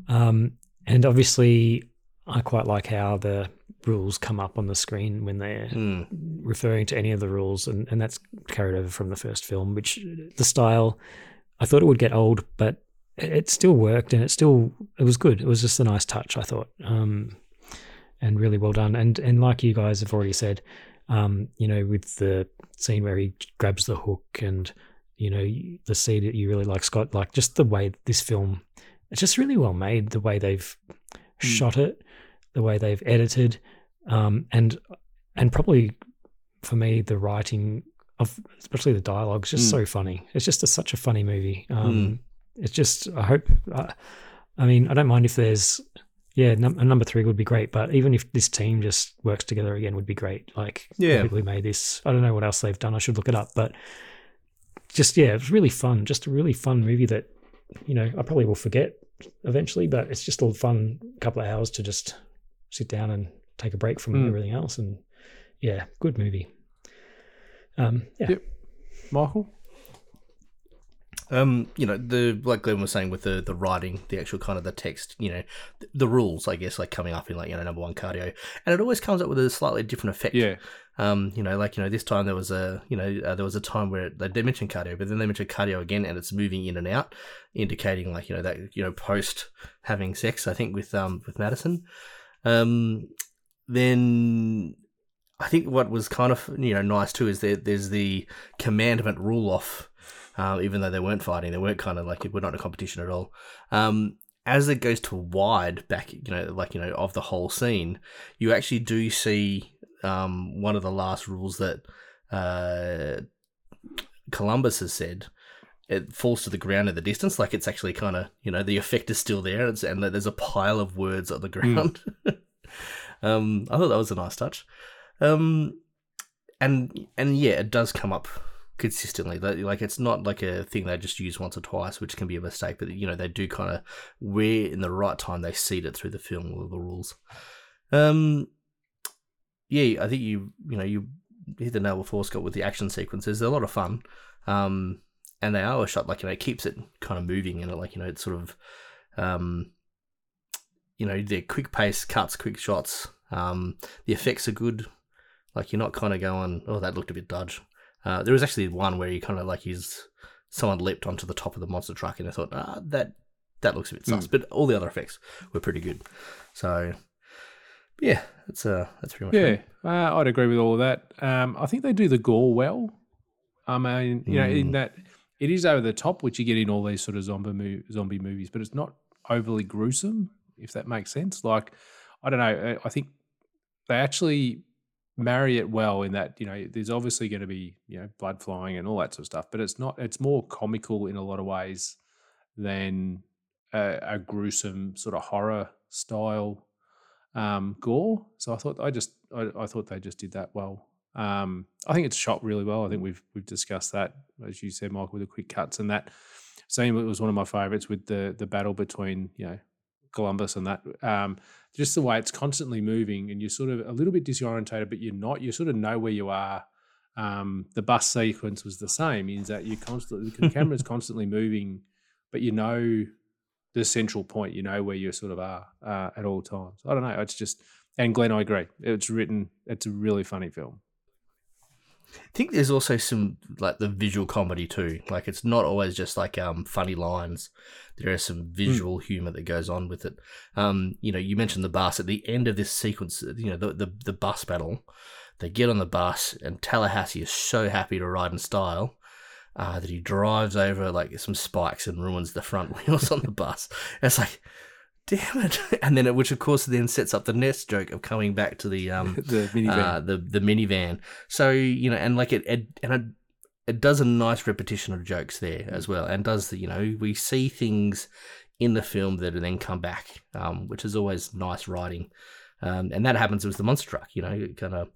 Um, and obviously, I quite like how the rules come up on the screen when they're Hmm. referring to any of the rules, and, and that's carried over from the first film, which the style, I thought it would get old, but it still worked and it still, it was good. It was just a nice touch, I thought, um, and really well done. And, and like you guys have already said, um, you know, with the scene where he grabs the hook and, you know, the scene that you really like, Scott, like just the way this film, it's just really well made, the way they've shot it, the way they've edited, um, and and probably for me the writing of especially the dialogue is just Mm. so funny. It's just a, such a funny movie. Um, It's just I hope. Uh, I mean, I don't mind if there's Yeah, num- a number three would be great. But even if this team just works together again, would be great. Like Yeah. people who made this, I don't know what else they've done. I should look it up. But just yeah, it was really fun. Just a really fun movie that you know I probably will forget eventually. But it's just a fun couple of hours to just sit down and take a break from Mm. everything else. And yeah, good movie. Um, yeah. Yep. Michael? Um, you know, the like Glenn was saying with the the writing, the actual kind of the text, you know, the, the rules, I guess, like coming up in like you know number one cardio, and it always comes up with a slightly different effect. Yeah. Um, you know, like you know, this time there was a you know uh, there was a time where they, they mentioned cardio, but then they mentioned cardio again, and it's moving in and out, indicating like you know that you know post having sex. I think with um with Madison, um, then I think what was kind of you know nice too is that there's the commandment rule off, uh, even though they weren't fighting, they weren't kind of like we're not in a competition at all. Um, as it goes to wide back, you know, like you know of the whole scene, you actually do see um, one of the last rules that uh, Columbus has said. It falls to the ground at the distance, like it's actually kind of you know the effect is still there, it's, and there's a pile of words on the ground. um, I thought that was a nice touch. Um, and and yeah, it does come up consistently. Like, it's not like a thing they just use once or twice, which can be a mistake. But you know, they do kind of where in the right time they seed it through the film with the rules. Um, yeah, I think you you know you hit the nail before Scott with the action sequences. They're a lot of fun. Um, and they are a shot like you know it keeps it kind of moving and it like you know it's sort of um you know they're quick pace cuts quick shots um the effects are good like you're not kind of going oh that looked a bit dodge uh there was actually one where you kind of like he's someone leapt onto the top of the monster truck and i thought ah that that looks a bit sus Mm. but all the other effects were pretty good so yeah that's uh that's pretty much Yeah, uh, I'd agree with all of that. Um, I think they do the gore well. I mean, you know, in Mm. that it is over the top, which you get in all these sort of zombie mo- zombie movies, but it's not overly gruesome, if that makes sense. Like, I don't know. I think they actually marry it well in that you know there's obviously going to be you know blood flying and all that sort of stuff, but it's not. It's more comical in a lot of ways than a, a gruesome sort of horror style um, gore. So I thought I just I, I thought they just did that well. Um, I think it's shot really well. I think we've we've discussed that as you said, Michael, with the quick cuts and that scene was one of my favorites with the the battle between you know Columbus and that. Um, just the way it's constantly moving and you're sort of a little bit disorientated, but you're not. You sort of know where you are. Um, the bus sequence was the same. Is that you constantly the camera's constantly moving, but you know the central point. You know where you sort of are uh, at all times. I don't know. It's just and Glenn, I agree. It's written. It's a really funny film. I think there's also some like the visual comedy too. Like it's not always just like um funny lines. There is some visual humor that goes on with it. Um, you know, you mentioned the bus at the end of this sequence. You know, the the, the bus battle. They get on the bus, and Tallahassee is so happy to ride in style uh, that he drives over like some spikes and ruins the front wheels on the bus. It's like, damn it! And then, it, which of course then sets up the next joke of coming back to the um the minivan. uh, the the minivan. So you know, and like it, it and it, it does a nice repetition of jokes there as well, and does the you know we see things in the film that then come back, um, which is always nice writing. Um, and that happens with the monster truck. You know, kind of,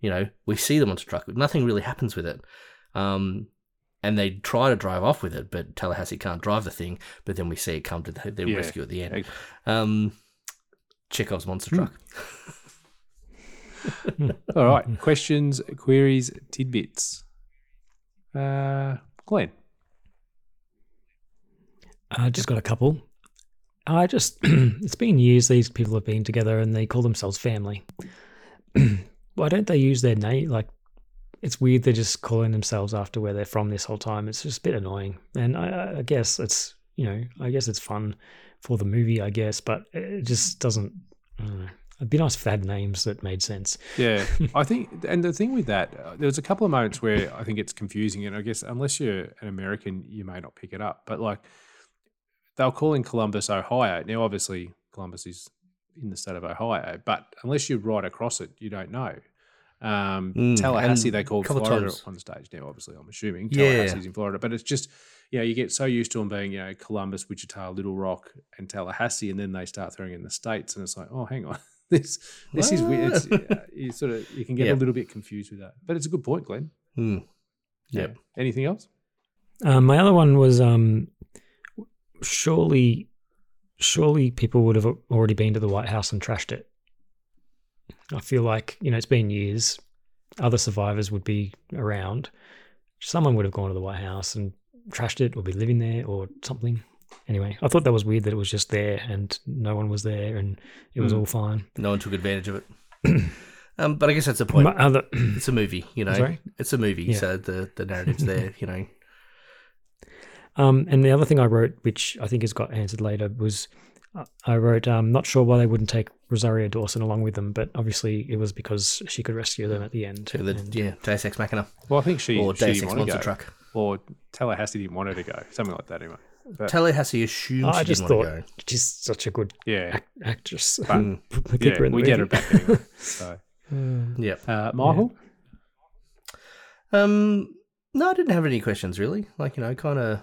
you know, we see the monster truck, but nothing really happens with it. Um, and they try to drive off with it, but Tallahassee can't drive the thing. But then we see it come to the, their Yeah. rescue at the end. Um, Chekhov's monster truck. All right. Questions, queries, tidbits. Uh, Glenn. I just got a couple. I just, it's been years these people have been together and they call themselves family. Why don't they use their name? Like, it's weird they're just calling themselves after where they're from this whole time. It's just a bit annoying. And I, I guess it's, you know, I guess it's fun for the movie, I guess, but it just doesn't, I don't know. It'd be nice if they had names that made sense. Yeah, I think, and the thing with that, uh, there was a couple of moments where I think it's confusing, and I guess unless you're an American, you may not pick it up. But like, they were calling Columbus Ohio. Now, obviously, Columbus is in the state of Ohio, but unless you're right across it, you don't know. Um, Mm, Tallahassee, they called couple Florida times- at one stage. Now, obviously, I'm assuming Yeah. Tallahassee's in Florida, but it's just, you know, you get so used to them being, you know, Columbus, Wichita, Little Rock, and Tallahassee, and then they start throwing in the states, and it's like, oh, hang on, this this is weird. It's, uh, you sort of you can get Yeah. a little bit confused with that, but it's a good point, Glenn. Hmm. Yeah. Anything else? Um, my other one was um, surely, surely people would have already been to the White House and trashed it. I feel like you know it's been years. Other survivors would be around. Someone would have gone to the White House and trashed it, or be living there, or something. Anyway, I thought that was weird that it was just there and no one was there and it was Mm. all fine. No one took advantage of it. um, but I guess that's the point. My other- it's a movie, you know. Sorry? It's a movie, Yeah. so the the narrative's there, you know. Um, and the other thing I wrote, which I think has got answered later, was I wrote, um, not sure why they wouldn't take Rosario Dawson along with them, but obviously it was because she could rescue them at the end. So the, And- yeah, Deus Ex Machina. Well, I think she or she Deus didn't Ex want to Monster go, Truck. or Tallahassee didn't want her to go, something like that, anyway. But- Tallahassee assumed I she just didn't thought want to go. she's such a good Yeah. ac- actress. But, yeah, her in we get her back anyway. So, Yep. uh, Michael, Um, no, I didn't have any questions really. Like you know, kind of,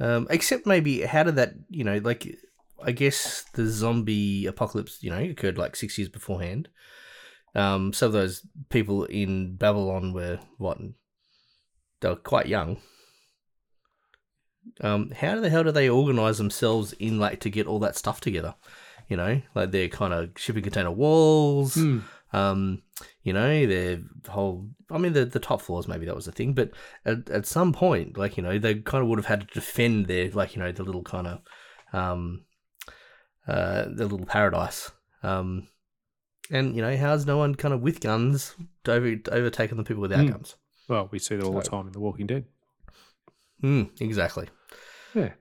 um, except maybe how did that, you know, like I guess the zombie apocalypse, you know, occurred like six years beforehand. Um, some of those people in Babylon were what? They were quite young. Um, how the hell do they organize themselves in like to get all that stuff together? You know, like their kind of shipping container walls. Hmm. Um, you know, their whole. I mean, the the top floors maybe that was a thing, but at at some point, like you know, they kind of would have had to defend their like you know the little kind of, um, uh, the little paradise. Um, and you know, how's no one kind of with guns over overtaken the people without Hmm. guns? well, we see that all the time in The Walking Dead. Hmm. exactly. Yeah,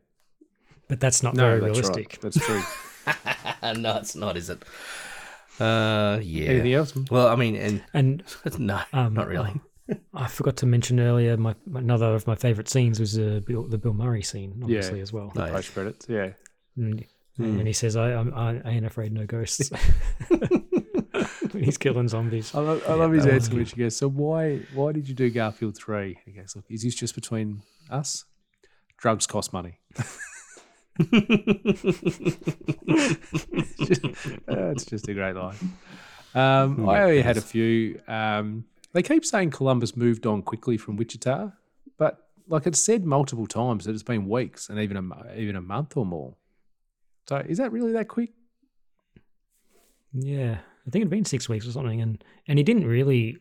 But that's not no, very that's realistic. right. That's true. no, it's not, is it? Uh, yeah. Anything else? Well, I mean, and And no, um, not really. I forgot to mention earlier. My another of my favorite scenes was uh, Bill, the Bill Murray scene, obviously yeah, as well. Oh, yeah. Post credits. Yeah, And, Hmm. and he says, I, I, I ain't afraid no ghosts. When He's killing zombies. I love, I love his answer when she goes, "So why why did you do Garfield 3? He goes, "Look, is this just between us? Drugs cost money." it's, just, uh, it's just a great line. Um, I only had a few. Um, they keep saying Columbus moved on quickly from Wichita, but like it's said multiple times that it's been weeks and even a even a month or more. So is that really that quick? Yeah, I think it'd been six weeks or something, and and he didn't really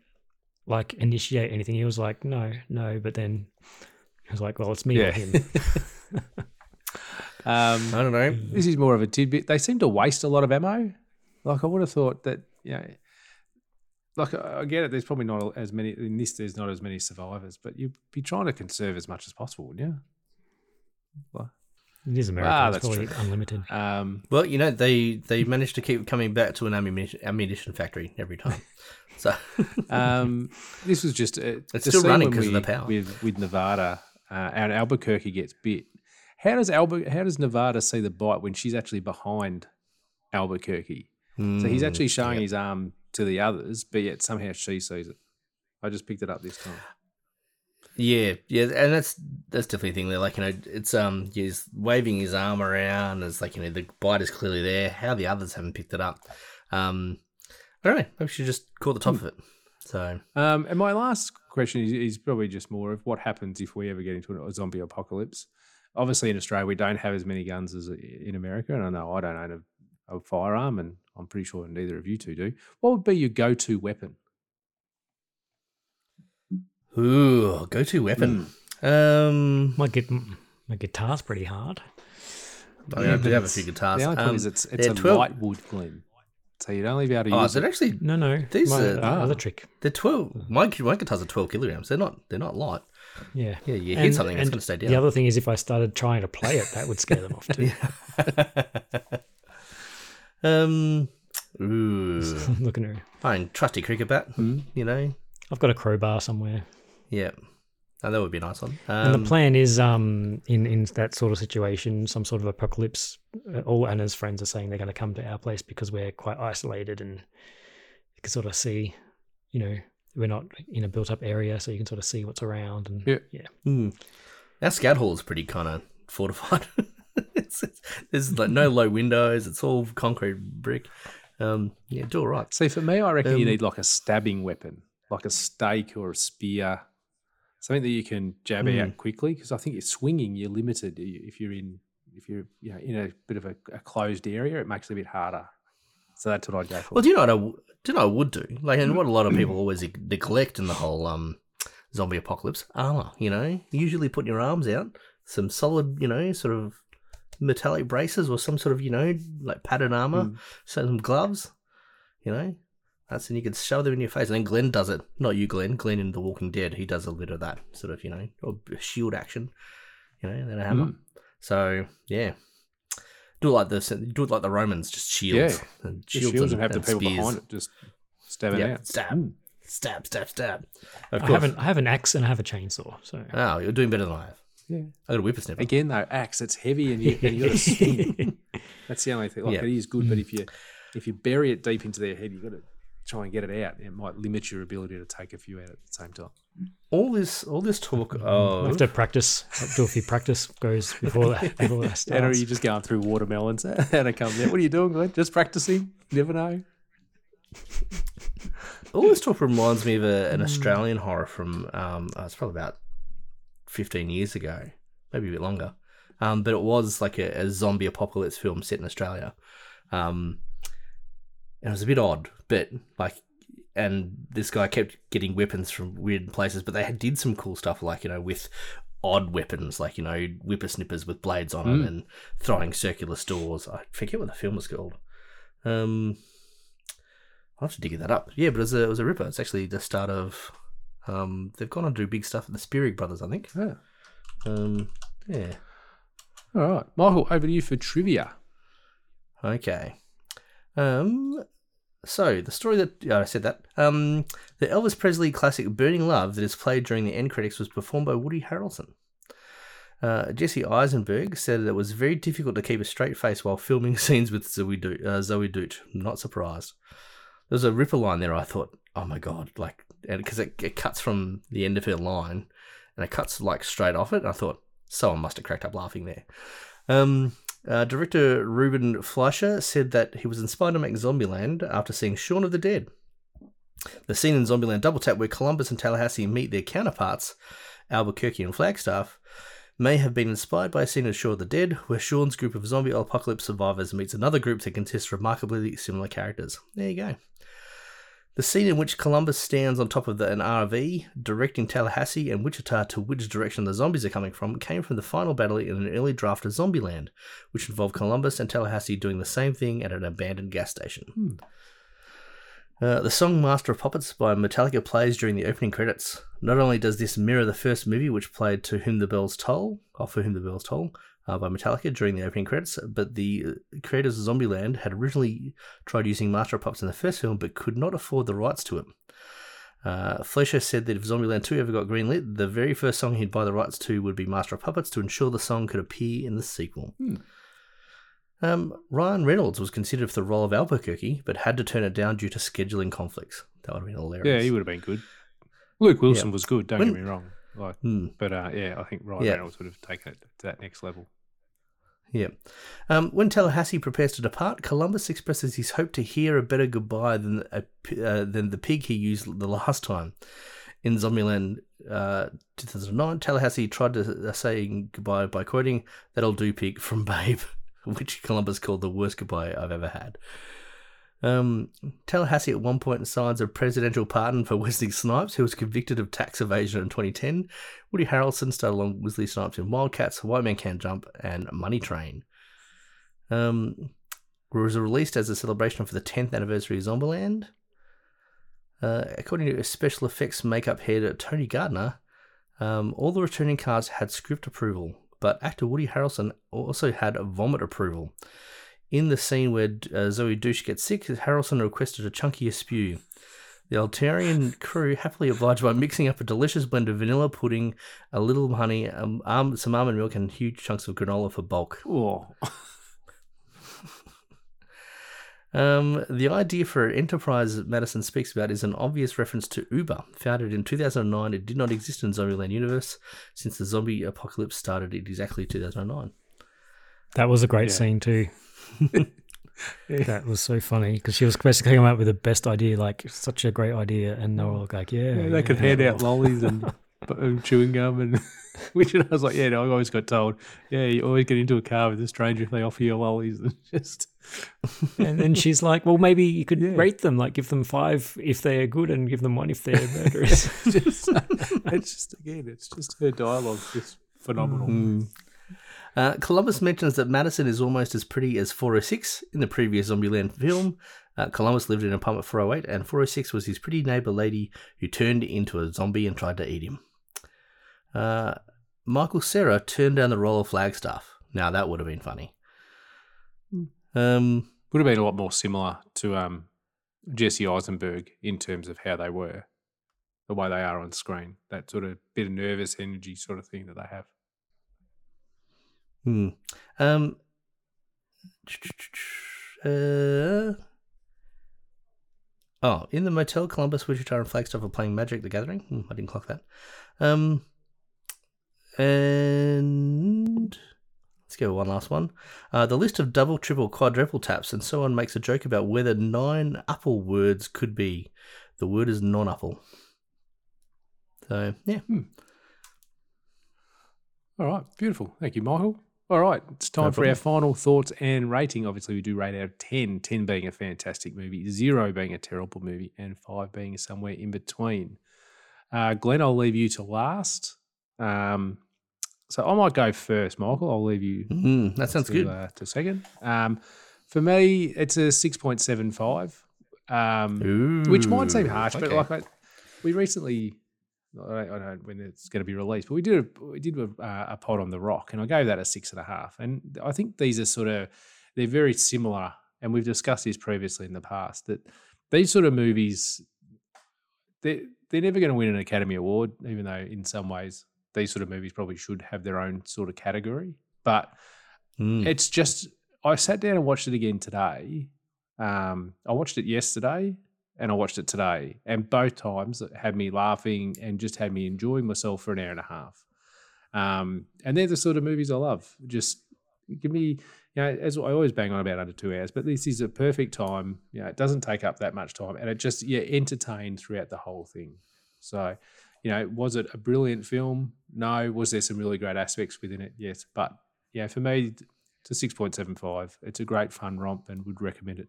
like initiate anything. He was like, no, no, but then he was like, well, it's me or Yeah. him. Um, I don't know. this is more of a tidbit. They seem to waste a lot of ammo. Like I would have thought that, you know, like I I get it. There's probably not as many in this. There's not as many survivors, but you'd be trying to conserve as much as possible, wouldn't you? Well, It is America. Ah, it's that's true. unlimited. um, Well, you know, they they managed to keep coming back to an ammunition, ammunition factory every time. So um, this was just uh, It's the still running because of the power. with with Nevada uh, and Albuquerque gets bit. How does Albu- How does Nevada see the bite when she's actually behind Albuquerque? So he's Mm, actually showing yeah. his arm to the others, but yet somehow she sees it. I just picked it up this time. Yeah, yeah, and that's that's definitely a thing. There, like you know, it's um, he's waving his arm around. It's like you know, the bite is clearly there. How the others haven't picked it up, um, I don't know. Maybe she just caught the top of it. So Um, and my last question is, is probably just more of what happens if we ever get into a zombie apocalypse. Obviously, in Australia, we don't have as many guns as in America, and I know I don't own a, a firearm, and I'm pretty sure neither of you two do. What would be your go-to weapon? Ooh, go to weapon. Um, My, git- my guitar's pretty hard. I mean, I do have a few guitars. The only Um, is it's it's a 12 light wood gleam, so you'd only be able to Oh, use is it it. actually? No, no. These my are- uh, Ah. other trick. They're twelve. My my guitars are twelve kilograms. They're not. They're not light. Yeah. Yeah, you hit something, it's gonna stay down. The other thing is, if I started trying to play it, that would scare them off too. um. Ooh. Looking at her. Fine. Trusty cricket bat. Hmm? You know. I've got a crowbar somewhere. Yeah. Oh, that would be a nice one. and Um, the plan is, um, in in that sort of situation, some sort of apocalypse. Uh, all Anna's friends are saying they're going to come to our place because we're quite isolated, and you can sort of see, you know we're not in a built up area, so you can sort of see what's around and Yeah. yeah. Mm. Our scout hall is pretty kind of fortified. it's, it's, there's like no low windows. It's all concrete brick. Um, yeah, do all right. See, for me, I reckon you Um, need like a stabbing weapon, like a stake or a spear, something that you can jab Hmm. out quickly. Because I think you're swinging, you're limited if you're in if you're you know in a bit of a, a closed area. It makes it a bit harder. So that's what I'd go for. Well, do you know what I, do you know what I would do? Like, and what a lot of people always neglect in the whole um, zombie apocalypse armor. You know, usually putting your arms out, some solid, you know, sort of metallic braces or some sort of, you know, like padded armor, Mm. some gloves. You know, that's and you can shove them in your face. And then Glenn does it. Not you, Glenn. Glenn in The Walking Dead. He does a bit of that sort of, you know, or shield action. You know, and then a hammer. Mm. So yeah. Do it like the do it like the Romans, just shields, Yeah. and Just shields and have the people spears. behind it just stabbing Yep, out. Stab, Mm. stab, stab, stab. Of I course. have an I have an axe and I have a chainsaw. So Oh, you're doing better than I have. Yeah. I got a whippersnapper. Again, though, axe it's heavy and you, and you got to swing. That's the only thing. Like Yeah. it is good, but if you if you bury it deep into their head, you got to try and get it out. It might limit your ability to take a few out at the same time. All this, all this talk I of have to practice. do a few practice goes before that. Before that And are you just going through watermelons and it comes out? What are you doing, Glenn? Just practicing? You never know. all this talk reminds me of a, an Australian horror from um, uh, it's probably about fifteen years ago, maybe a bit longer. Um, but it was like a, a zombie apocalypse film set in Australia. Um, and it was a bit odd, but like, and this guy kept getting weapons from weird places, but they had, did some cool stuff, like you know, with odd weapons, like you know, whippersnippers with blades on them Mm. and throwing circular stores. I forget what the film was called. Um, I'll have to dig that up. Yeah, but it was a, it was a ripper. It's actually the start of. Um, they've gone on to do big stuff at the Spierig Brothers, I think. Yeah. Um, yeah. All right. Michael, over to you for trivia. Okay. Um, so the story that I said that um, the Elvis Presley classic "Burning Love" that is played during the end credits was performed by Woody Harrelson. Uh, Jesse Eisenberg said that it was very difficult to keep a straight face while filming scenes with Zoe, Do- uh, Zoe Doot. Not surprised. There's a ripper line there. I thought, oh my god, like, because it, it cuts from the end of her line, and it cuts like straight off it. And I thought someone must have cracked up laughing there. Um, uh, director Ruben Fleischer said that he was inspired to make Zombieland after seeing Shaun of the Dead. The scene in Zombieland Double Tap where Columbus and Tallahassee meet their counterparts, Albuquerque and Flagstaff, may have been inspired by a scene in Shaun of the Dead where Shaun's group of zombie apocalypse survivors meets another group that consists remarkably similar characters. There you go. The scene in which Columbus stands on top of the, an RV, directing Tallahassee and Wichita to which direction the zombies are coming from, came from the final battle in an early draft of Zombieland, which involved Columbus and Tallahassee doing the same thing at an abandoned gas station. Uh, the song Master of Puppets by Metallica plays during the opening credits. Not only does this mirror the first movie, which played To Whom the Bells Toll, or For Whom the Bells Toll, uh, by Metallica during the opening credits, but the uh, creators of Zombieland had originally tried using Master of Puppets in the first film, but could not afford the rights to it. Uh, Fleischer said that if Zombieland 2 ever got greenlit, the very first song he'd buy the rights to would be Master of Puppets to ensure the song could appear in the sequel. Um, Ryan Reynolds was considered for the role of Albuquerque, but had to turn it down due to scheduling conflicts. That would have been hilarious. Yeah, he would have been good. Luke Wilson Yeah. was good. Don't When- get me wrong. Like, Hmm. but uh, yeah, I think Ryan Yeah. Reynolds would have taken it to that next level. Yeah. Um, when Tallahassee prepares to depart, Columbus expresses his hope to hear a better goodbye than a, uh, than the pig he used the last time. In Zombieland uh, 2009, Tallahassee tried to uh, say goodbye by quoting "That'll do, pig" from Babe, which Columbus called the worst goodbye I've ever had. Um, Tallahassee at one point signs a presidential pardon for Wesley Snipes, who was convicted of tax evasion in 2010. Woody Harrelson starred along Wesley Snipes in Wildcats, White Man Can't Jump, and Money Train. Um, was released as a celebration for the 10th anniversary of Zombieland. Uh, according to special effects makeup head Tony Gardner, um, all the returning cast had script approval, but actor Woody Harrelson also had vomit approval. In the scene where uh, Zoey Deutch gets sick, Harrelson requested a chunkier spew. The Alterian crew happily obliged by mixing up a delicious blend of vanilla pudding, a little honey, um, um, some almond milk, and huge chunks of granola for bulk. Oh, Um, the idea for Enterprise Madison speaks about is an obvious reference to Uber. Founded in 2009, it did not exist in Zombieland universe since the zombie apocalypse started in exactly 2009. That was a great Yeah. scene too. That was so funny because she was basically coming up with the best idea, like such a great idea, and they were all like, "Yeah, Yeah, they could hand yeah." out lollies and, and chewing gum and which I was like, yeah, no, I always got told, yeah, you always get into a car with a stranger if they offer you lollies and just and then she's like, "Well, maybe you could rate them, like give them five if they're good, and give them one if they're murderers." just, it's just again, it's just her dialogue, just phenomenal. Mm. Uh, Columbus mentions that Madison is almost as pretty as 406 in the previous Zombieland film. Uh, Columbus lived in apartment 408, and 406 was his pretty neighbor lady who turned into a zombie and tried to eat him. Uh, Michael Cera turned down the role of Flagstaff. Now that would have been funny. Um, Would have been a lot more similar to um, Jesse Eisenberg in terms of how they were, the way they are on screen. That sort of bit of nervous energy sort of thing that they have. Hmm. Um. Uh. Oh, in the motel, Columbus, Wichita, and Flagstaff are playing Magic: The Gathering. Hmm, I didn't clock that. Um. And let's go one last one. Uh, the list of double, triple, quadruple taps and so on makes a joke about whether nine apple words could be. The word is nonuple. So yeah. All right, beautiful. Thank you, Michael. All right, it's time No for our final thoughts and rating. Obviously, we do rate out of 10, 10 being a fantastic movie, zero being a terrible movie, and five being somewhere in between. Uh, Glenn, I'll leave you to last. Um, so I might go first, Michael. I'll leave you Mm, that sounds to, good. Uh, to second. Um, for me, it's a 6.75, um, which might seem harsh, but like I, we recently I don't, know when it's going to be released, but we did a, we did a, uh, a pod on the Rock, and I gave that a six and a half. And I think these are sort of they're very similar, and we've discussed this previously in the past that these sort of movies they they're never going to win an Academy Award, even though in some ways these sort of movies probably should have their own sort of category. But Mm. it's just I sat down and watched it again today. Um, I watched it yesterday and I watched it today, and both times it had me laughing and just had me enjoying myself for an hour and a half. Um, and they're the sort of movies I love. Just give me, you know, as I always bang on about under two hours, but this is a perfect time. You know, it doesn't take up that much time, and it just yeah entertained throughout the whole thing. So, you know, was it a brilliant film? No. Was there some really great aspects within it? Yes. But yeah, for me, it's a six point seven five. It's a great fun romp, and would recommend it.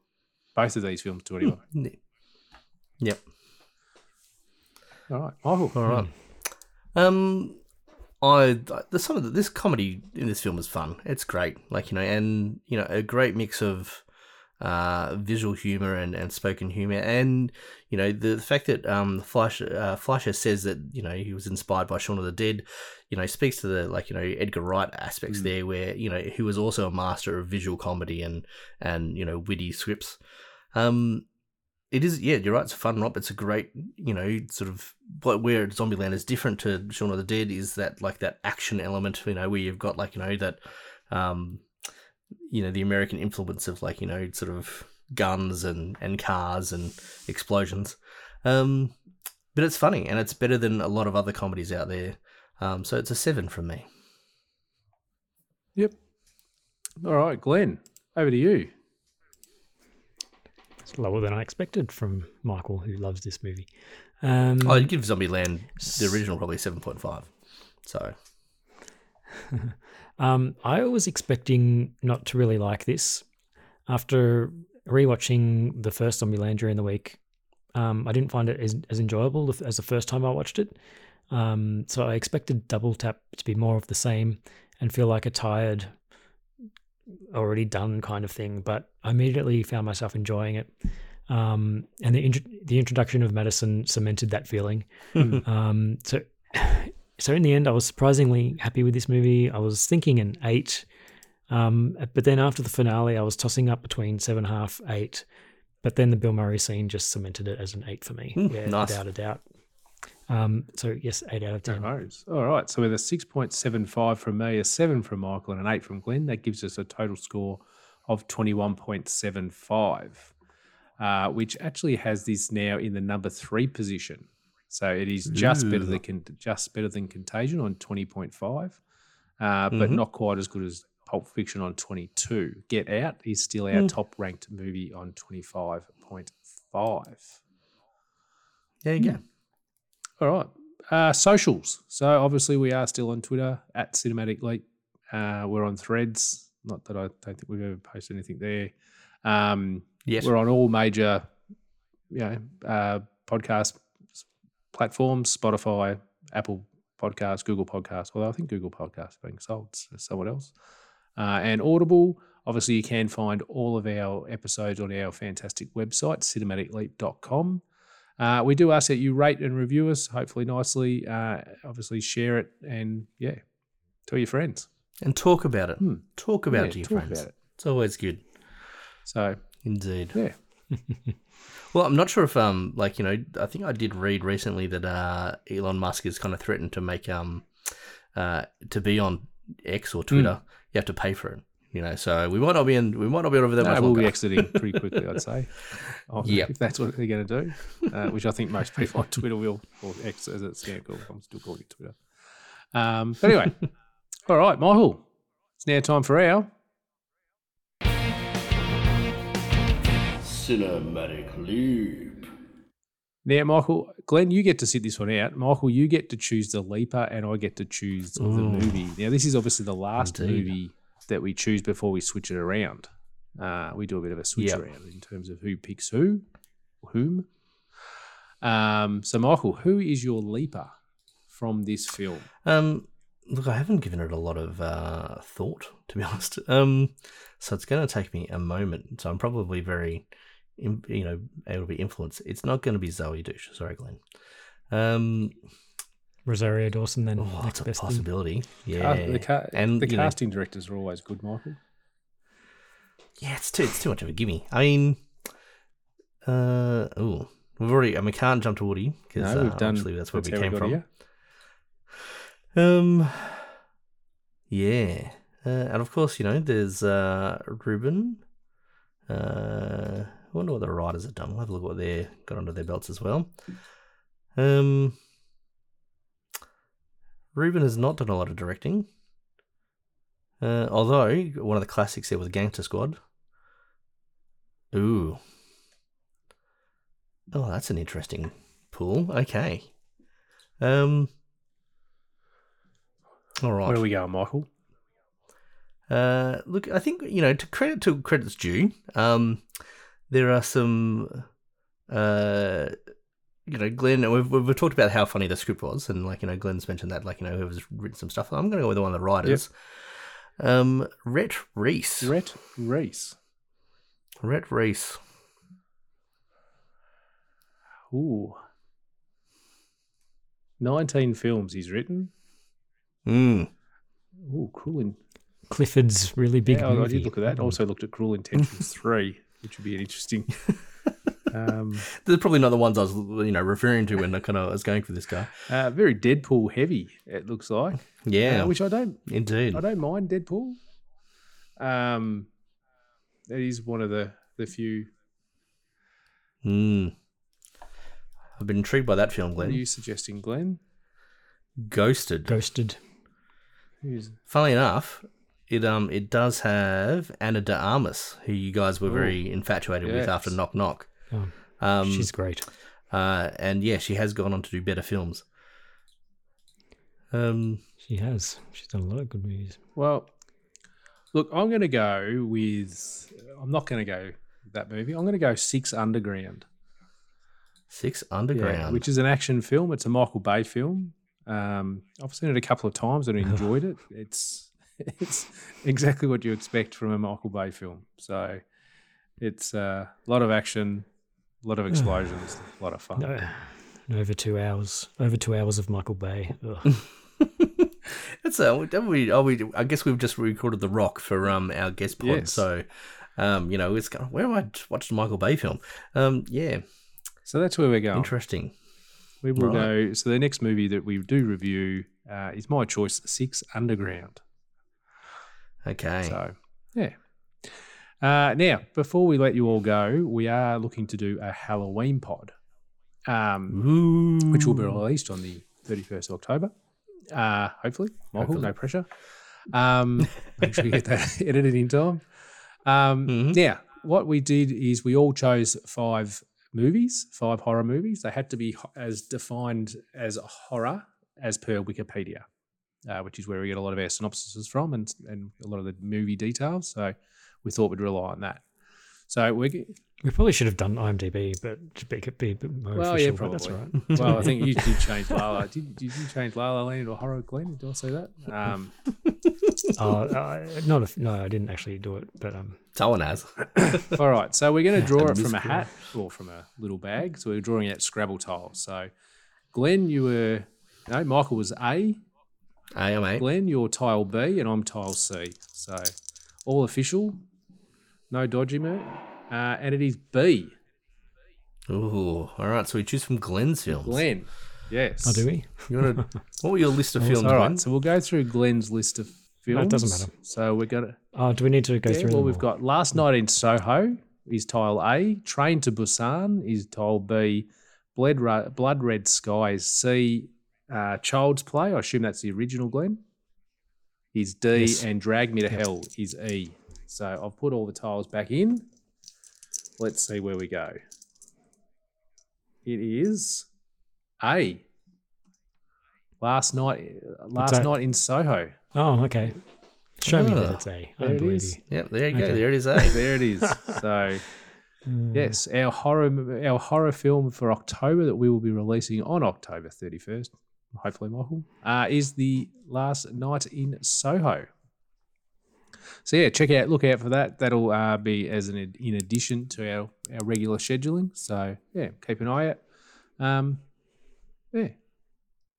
Both of these films to anyone. Yep. All right, Michael. All right. Um, I the some of the, this comedy in this film is fun. It's great, like you know, and you know, a great mix of uh, visual humor and, and spoken humor, and you know, the the fact that um, Fleischer, uh, Fleischer says that you know he was inspired by Shaun of the Dead, you know, speaks to the like you know Edgar Wright aspects Mm. there, where you know he was also a master of visual comedy and and you know witty scripts. Um, it is yeah you're right it's a fun romp it's a great you know sort of where zombieland is different to Shaun of the Dead is that like that action element you know where you've got like you know that um you know the American influence of like you know sort of guns and and cars and explosions um but it's funny and it's better than a lot of other comedies out there um so it's a seven from me Yep. All right, Glenn, over to you. It's lower than I expected from Michael, who loves this movie. Um, I'd give Zombieland the original probably seven point five so um, I was expecting not to really like this. After rewatching the first Zombieland during the week, um, I didn't find it as, as enjoyable as the first time I watched it. Um, so I expected Double Tap to be more of the same and feel like a tired, already done kind of thing. But I immediately found myself enjoying it. Um, and the the introduction of Madison cemented that feeling. um, so so in the end, I was surprisingly happy with this movie. I was thinking an eight, um, but then after the finale, I was tossing up between seven and a half, eight. But then the Bill Murray scene just cemented it as an eight for me, Hmm, yeah, nice. without a doubt. Um, so yes, eight out of ten. No worries. All right. So with a 6.75 from me, a 7 from Michael, and an 8 from Glenn, that gives us a total score of 21.75. uh, which actually has this now in the number three position. So it is just better than just better than Contagion on twenty point five, uh, but Mhm. not quite as good as Pulp Fiction on twenty two. Get Out is still our Mm. top ranked movie on twenty five point five. There you go. All right. Uh, socials. So obviously we are still on Twitter at Cinematic Leap. Uh, we're on Threads. Not that I don't think we've ever posted anything there. Um, Yes. We're on all major, you know, uh, podcast platforms: Spotify, Apple Podcasts, Google Podcasts. Although I think Google Podcasts are being sold to someone else, uh, and Audible. Obviously, you can find all of our episodes on our fantastic website, cinematicleap.com. Uh, we do ask that you rate and review us, hopefully nicely. Uh, obviously, share it and yeah, tell your friends. And talk about it. Hmm. Talk about Yeah, it to your friends. it. It's always good. So Indeed. yeah, Well, I'm not sure if um like you know I think I did read recently that uh Elon Musk has kind of threatened to make um uh to be on X or Twitter you have to pay for it. You know, so we might not be in we might not be over there no, much we'll longer. be exiting pretty quickly, I'd say. Oh, Yep. if that's what they're going to do, uh, which I think most people on Twitter will, or X as it's now called. I'm still calling it Twitter. Um, but anyway, all right, Michael, it's now time for our Cinematic Leap. Now, Michael, Glenn, you get to sit this one out. Michael, you get to choose the leaper, and I get to choose the movie. Now, this is obviously the last Indeed. movie that we choose before we switch it around. Uh, we do a bit of a switch Yep. around in terms of who picks who, whom. Um, so, Michael, who is your leaper from this film? Um, look, I haven't given it a lot of uh, thought, to be honest. Um, so it's going to take me a moment. So I'm probably very, you know, able to be influenced. It's not going to be Zoey Deutch. Sorry, Glenn. Um, Rosario Dawson, then oh, next it's a best thing. possibility. Ca- Yeah, the, ca- and the you know, casting directors are always good, Michael. yeah, it's too, it's too much of a gimme. I mean, uh, oh, we've already. I mean, can't jump to Woody because No, uh, we've done. obviously that's where we came got from. here. Um, yeah, uh, and of course, you know, there's uh, Ruben. Uh, I wonder what the writers have done. We'll have a look what they got under their belts as well. Um, Ruben has not done a lot of directing. Uh, although one of the classics there was Gangster Squad. Ooh. Oh, that's an interesting pool. Okay. Um. All right. Where are we going, Michael? Uh, look, I think you know to credit to credit's due. Um, there are some, uh, you know, Glenn. We've, we've talked about how funny the script was, and like you know, Glenn's mentioned that like you know whoever's written some stuff. I'm going to go with one of the writers. Um, Rhett Reese. Rhett Reese. Rhett Reese. Ooh. 19 films he's written. Mm. Ooh, Cruel in- Clifford's really big yeah, I- I did look at that. Also looked at Cruel Intentions 3, which would be an interesting. Um, They're probably not the ones I was you know referring to when I kind of was going for this guy. uh, very Deadpool heavy, it looks like. Yeah, Uh, which I don't indeed. I don't mind Deadpool. Um, that is one of the, the few. Mm. I've been intrigued by that film, What are Glenn. you suggesting, Glenn? Ghosted. Ghosted. Who's Funnily enough, it um it does have Ana de Armas, who you guys were very infatuated with after. Knock Knock. Oh, Um, she's great. uh, and yeah, she has gone on to do better films. Um, She has. She's done a lot of good movies. Well, look, I'm going to go with. I'm not going to go that movie. I'm going to go Six Underground. Six Yeah, Underground. which is an action film. It's a Michael Bay film. Um, I've seen it a couple of times and enjoyed it. It's it's exactly what you expect from a Michael Bay film. So it's uh, a lot of action, a lot of explosions, a lot of fun. No, over two hours. Over two hours of Michael Bay. Ugh. That's uh, we, oh, we, I guess we've just recorded The Rock for um our guest pod, Yes. so um you know it's kind of, where have I watched a Michael Bay film? Um yeah, So that's where we're going. interesting. We will Right. go. So the next movie that we do review uh, is my choice, Six Underground. Okay, So, yeah. Uh, now, before we let you all go, we are looking to do a Halloween pod, um, which will be released on the 31st of October. Uh, hopefully, Michael, Hopefully. no pressure. Um, make sure you get that edited in time. Um, Mm-hmm. Now, what we did is we all chose five movies, five horror movies. They had to be as defined as a horror as per Wikipedia, uh, which is where we get a lot of our synopsises from and, and a lot of the movie details. So we thought we'd rely on that. So we We probably should have done IMDb, but to be, be a bit more well, official, yeah, but probably. that's all right. well, I think you did change La La. Did, did you change La La Land into a horror Glenn? Did I say that? Um, uh, uh, not a, no, I didn't actually do it, but um, Someone has. all right, so we're going to draw it from a hat or from a little bag. So we're drawing out Scrabble tiles. So, Glenn, you were no, Michael was A. I am A. Glenn, you're tile B, and I'm tile C. So, all official, no dodgy mate, uh, and it is B. Ooh, all right. So we choose from Glenn's films. Glenn, yes. oh, do we? You want to? What were your list of films? All right, Glenn? so we'll go through Glenn's list of films. No, it doesn't matter. So we're gonna. Oh, do we need to go Yeah, through well, them we've all? got Last Night in Soho is tile A. Train to Busan is tile B. Blood, Blood Red Skies C. Uh, Child's Play, I assume that's the original Glenn, is D. Yes. And Drag Me to Yep. Hell is E. So I've put all the tiles back in. Let's see where we go. It is A. Last night, last that? night in Soho. Oh, okay. Show me that Ah, it's A. I there it believe you. Yep, there you go. Okay. There it is. A. There it is. So Hmm. yes, our horror our horror film for October that we will be releasing on October thirty first. Hopefully, Michael uh, is the last night in Soho. So yeah, check out, look out for that. That'll uh, be as an in addition to our our regular scheduling. So yeah, keep an eye out. Um, yeah,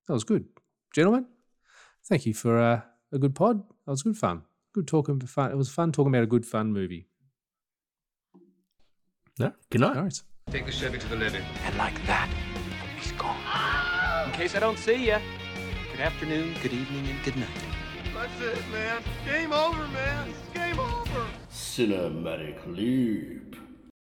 that was good, gentlemen. Thank you for uh, a good pod. That was good fun. Good talking for fun. It was fun talking about a good fun movie. No, good night. All right. Take the Chevy to the levee. And like that, he's gone. In case I don't see ya. Good afternoon, good evening, and good night. That's it, man. Game over, man. It's game over. Cinematic Loop.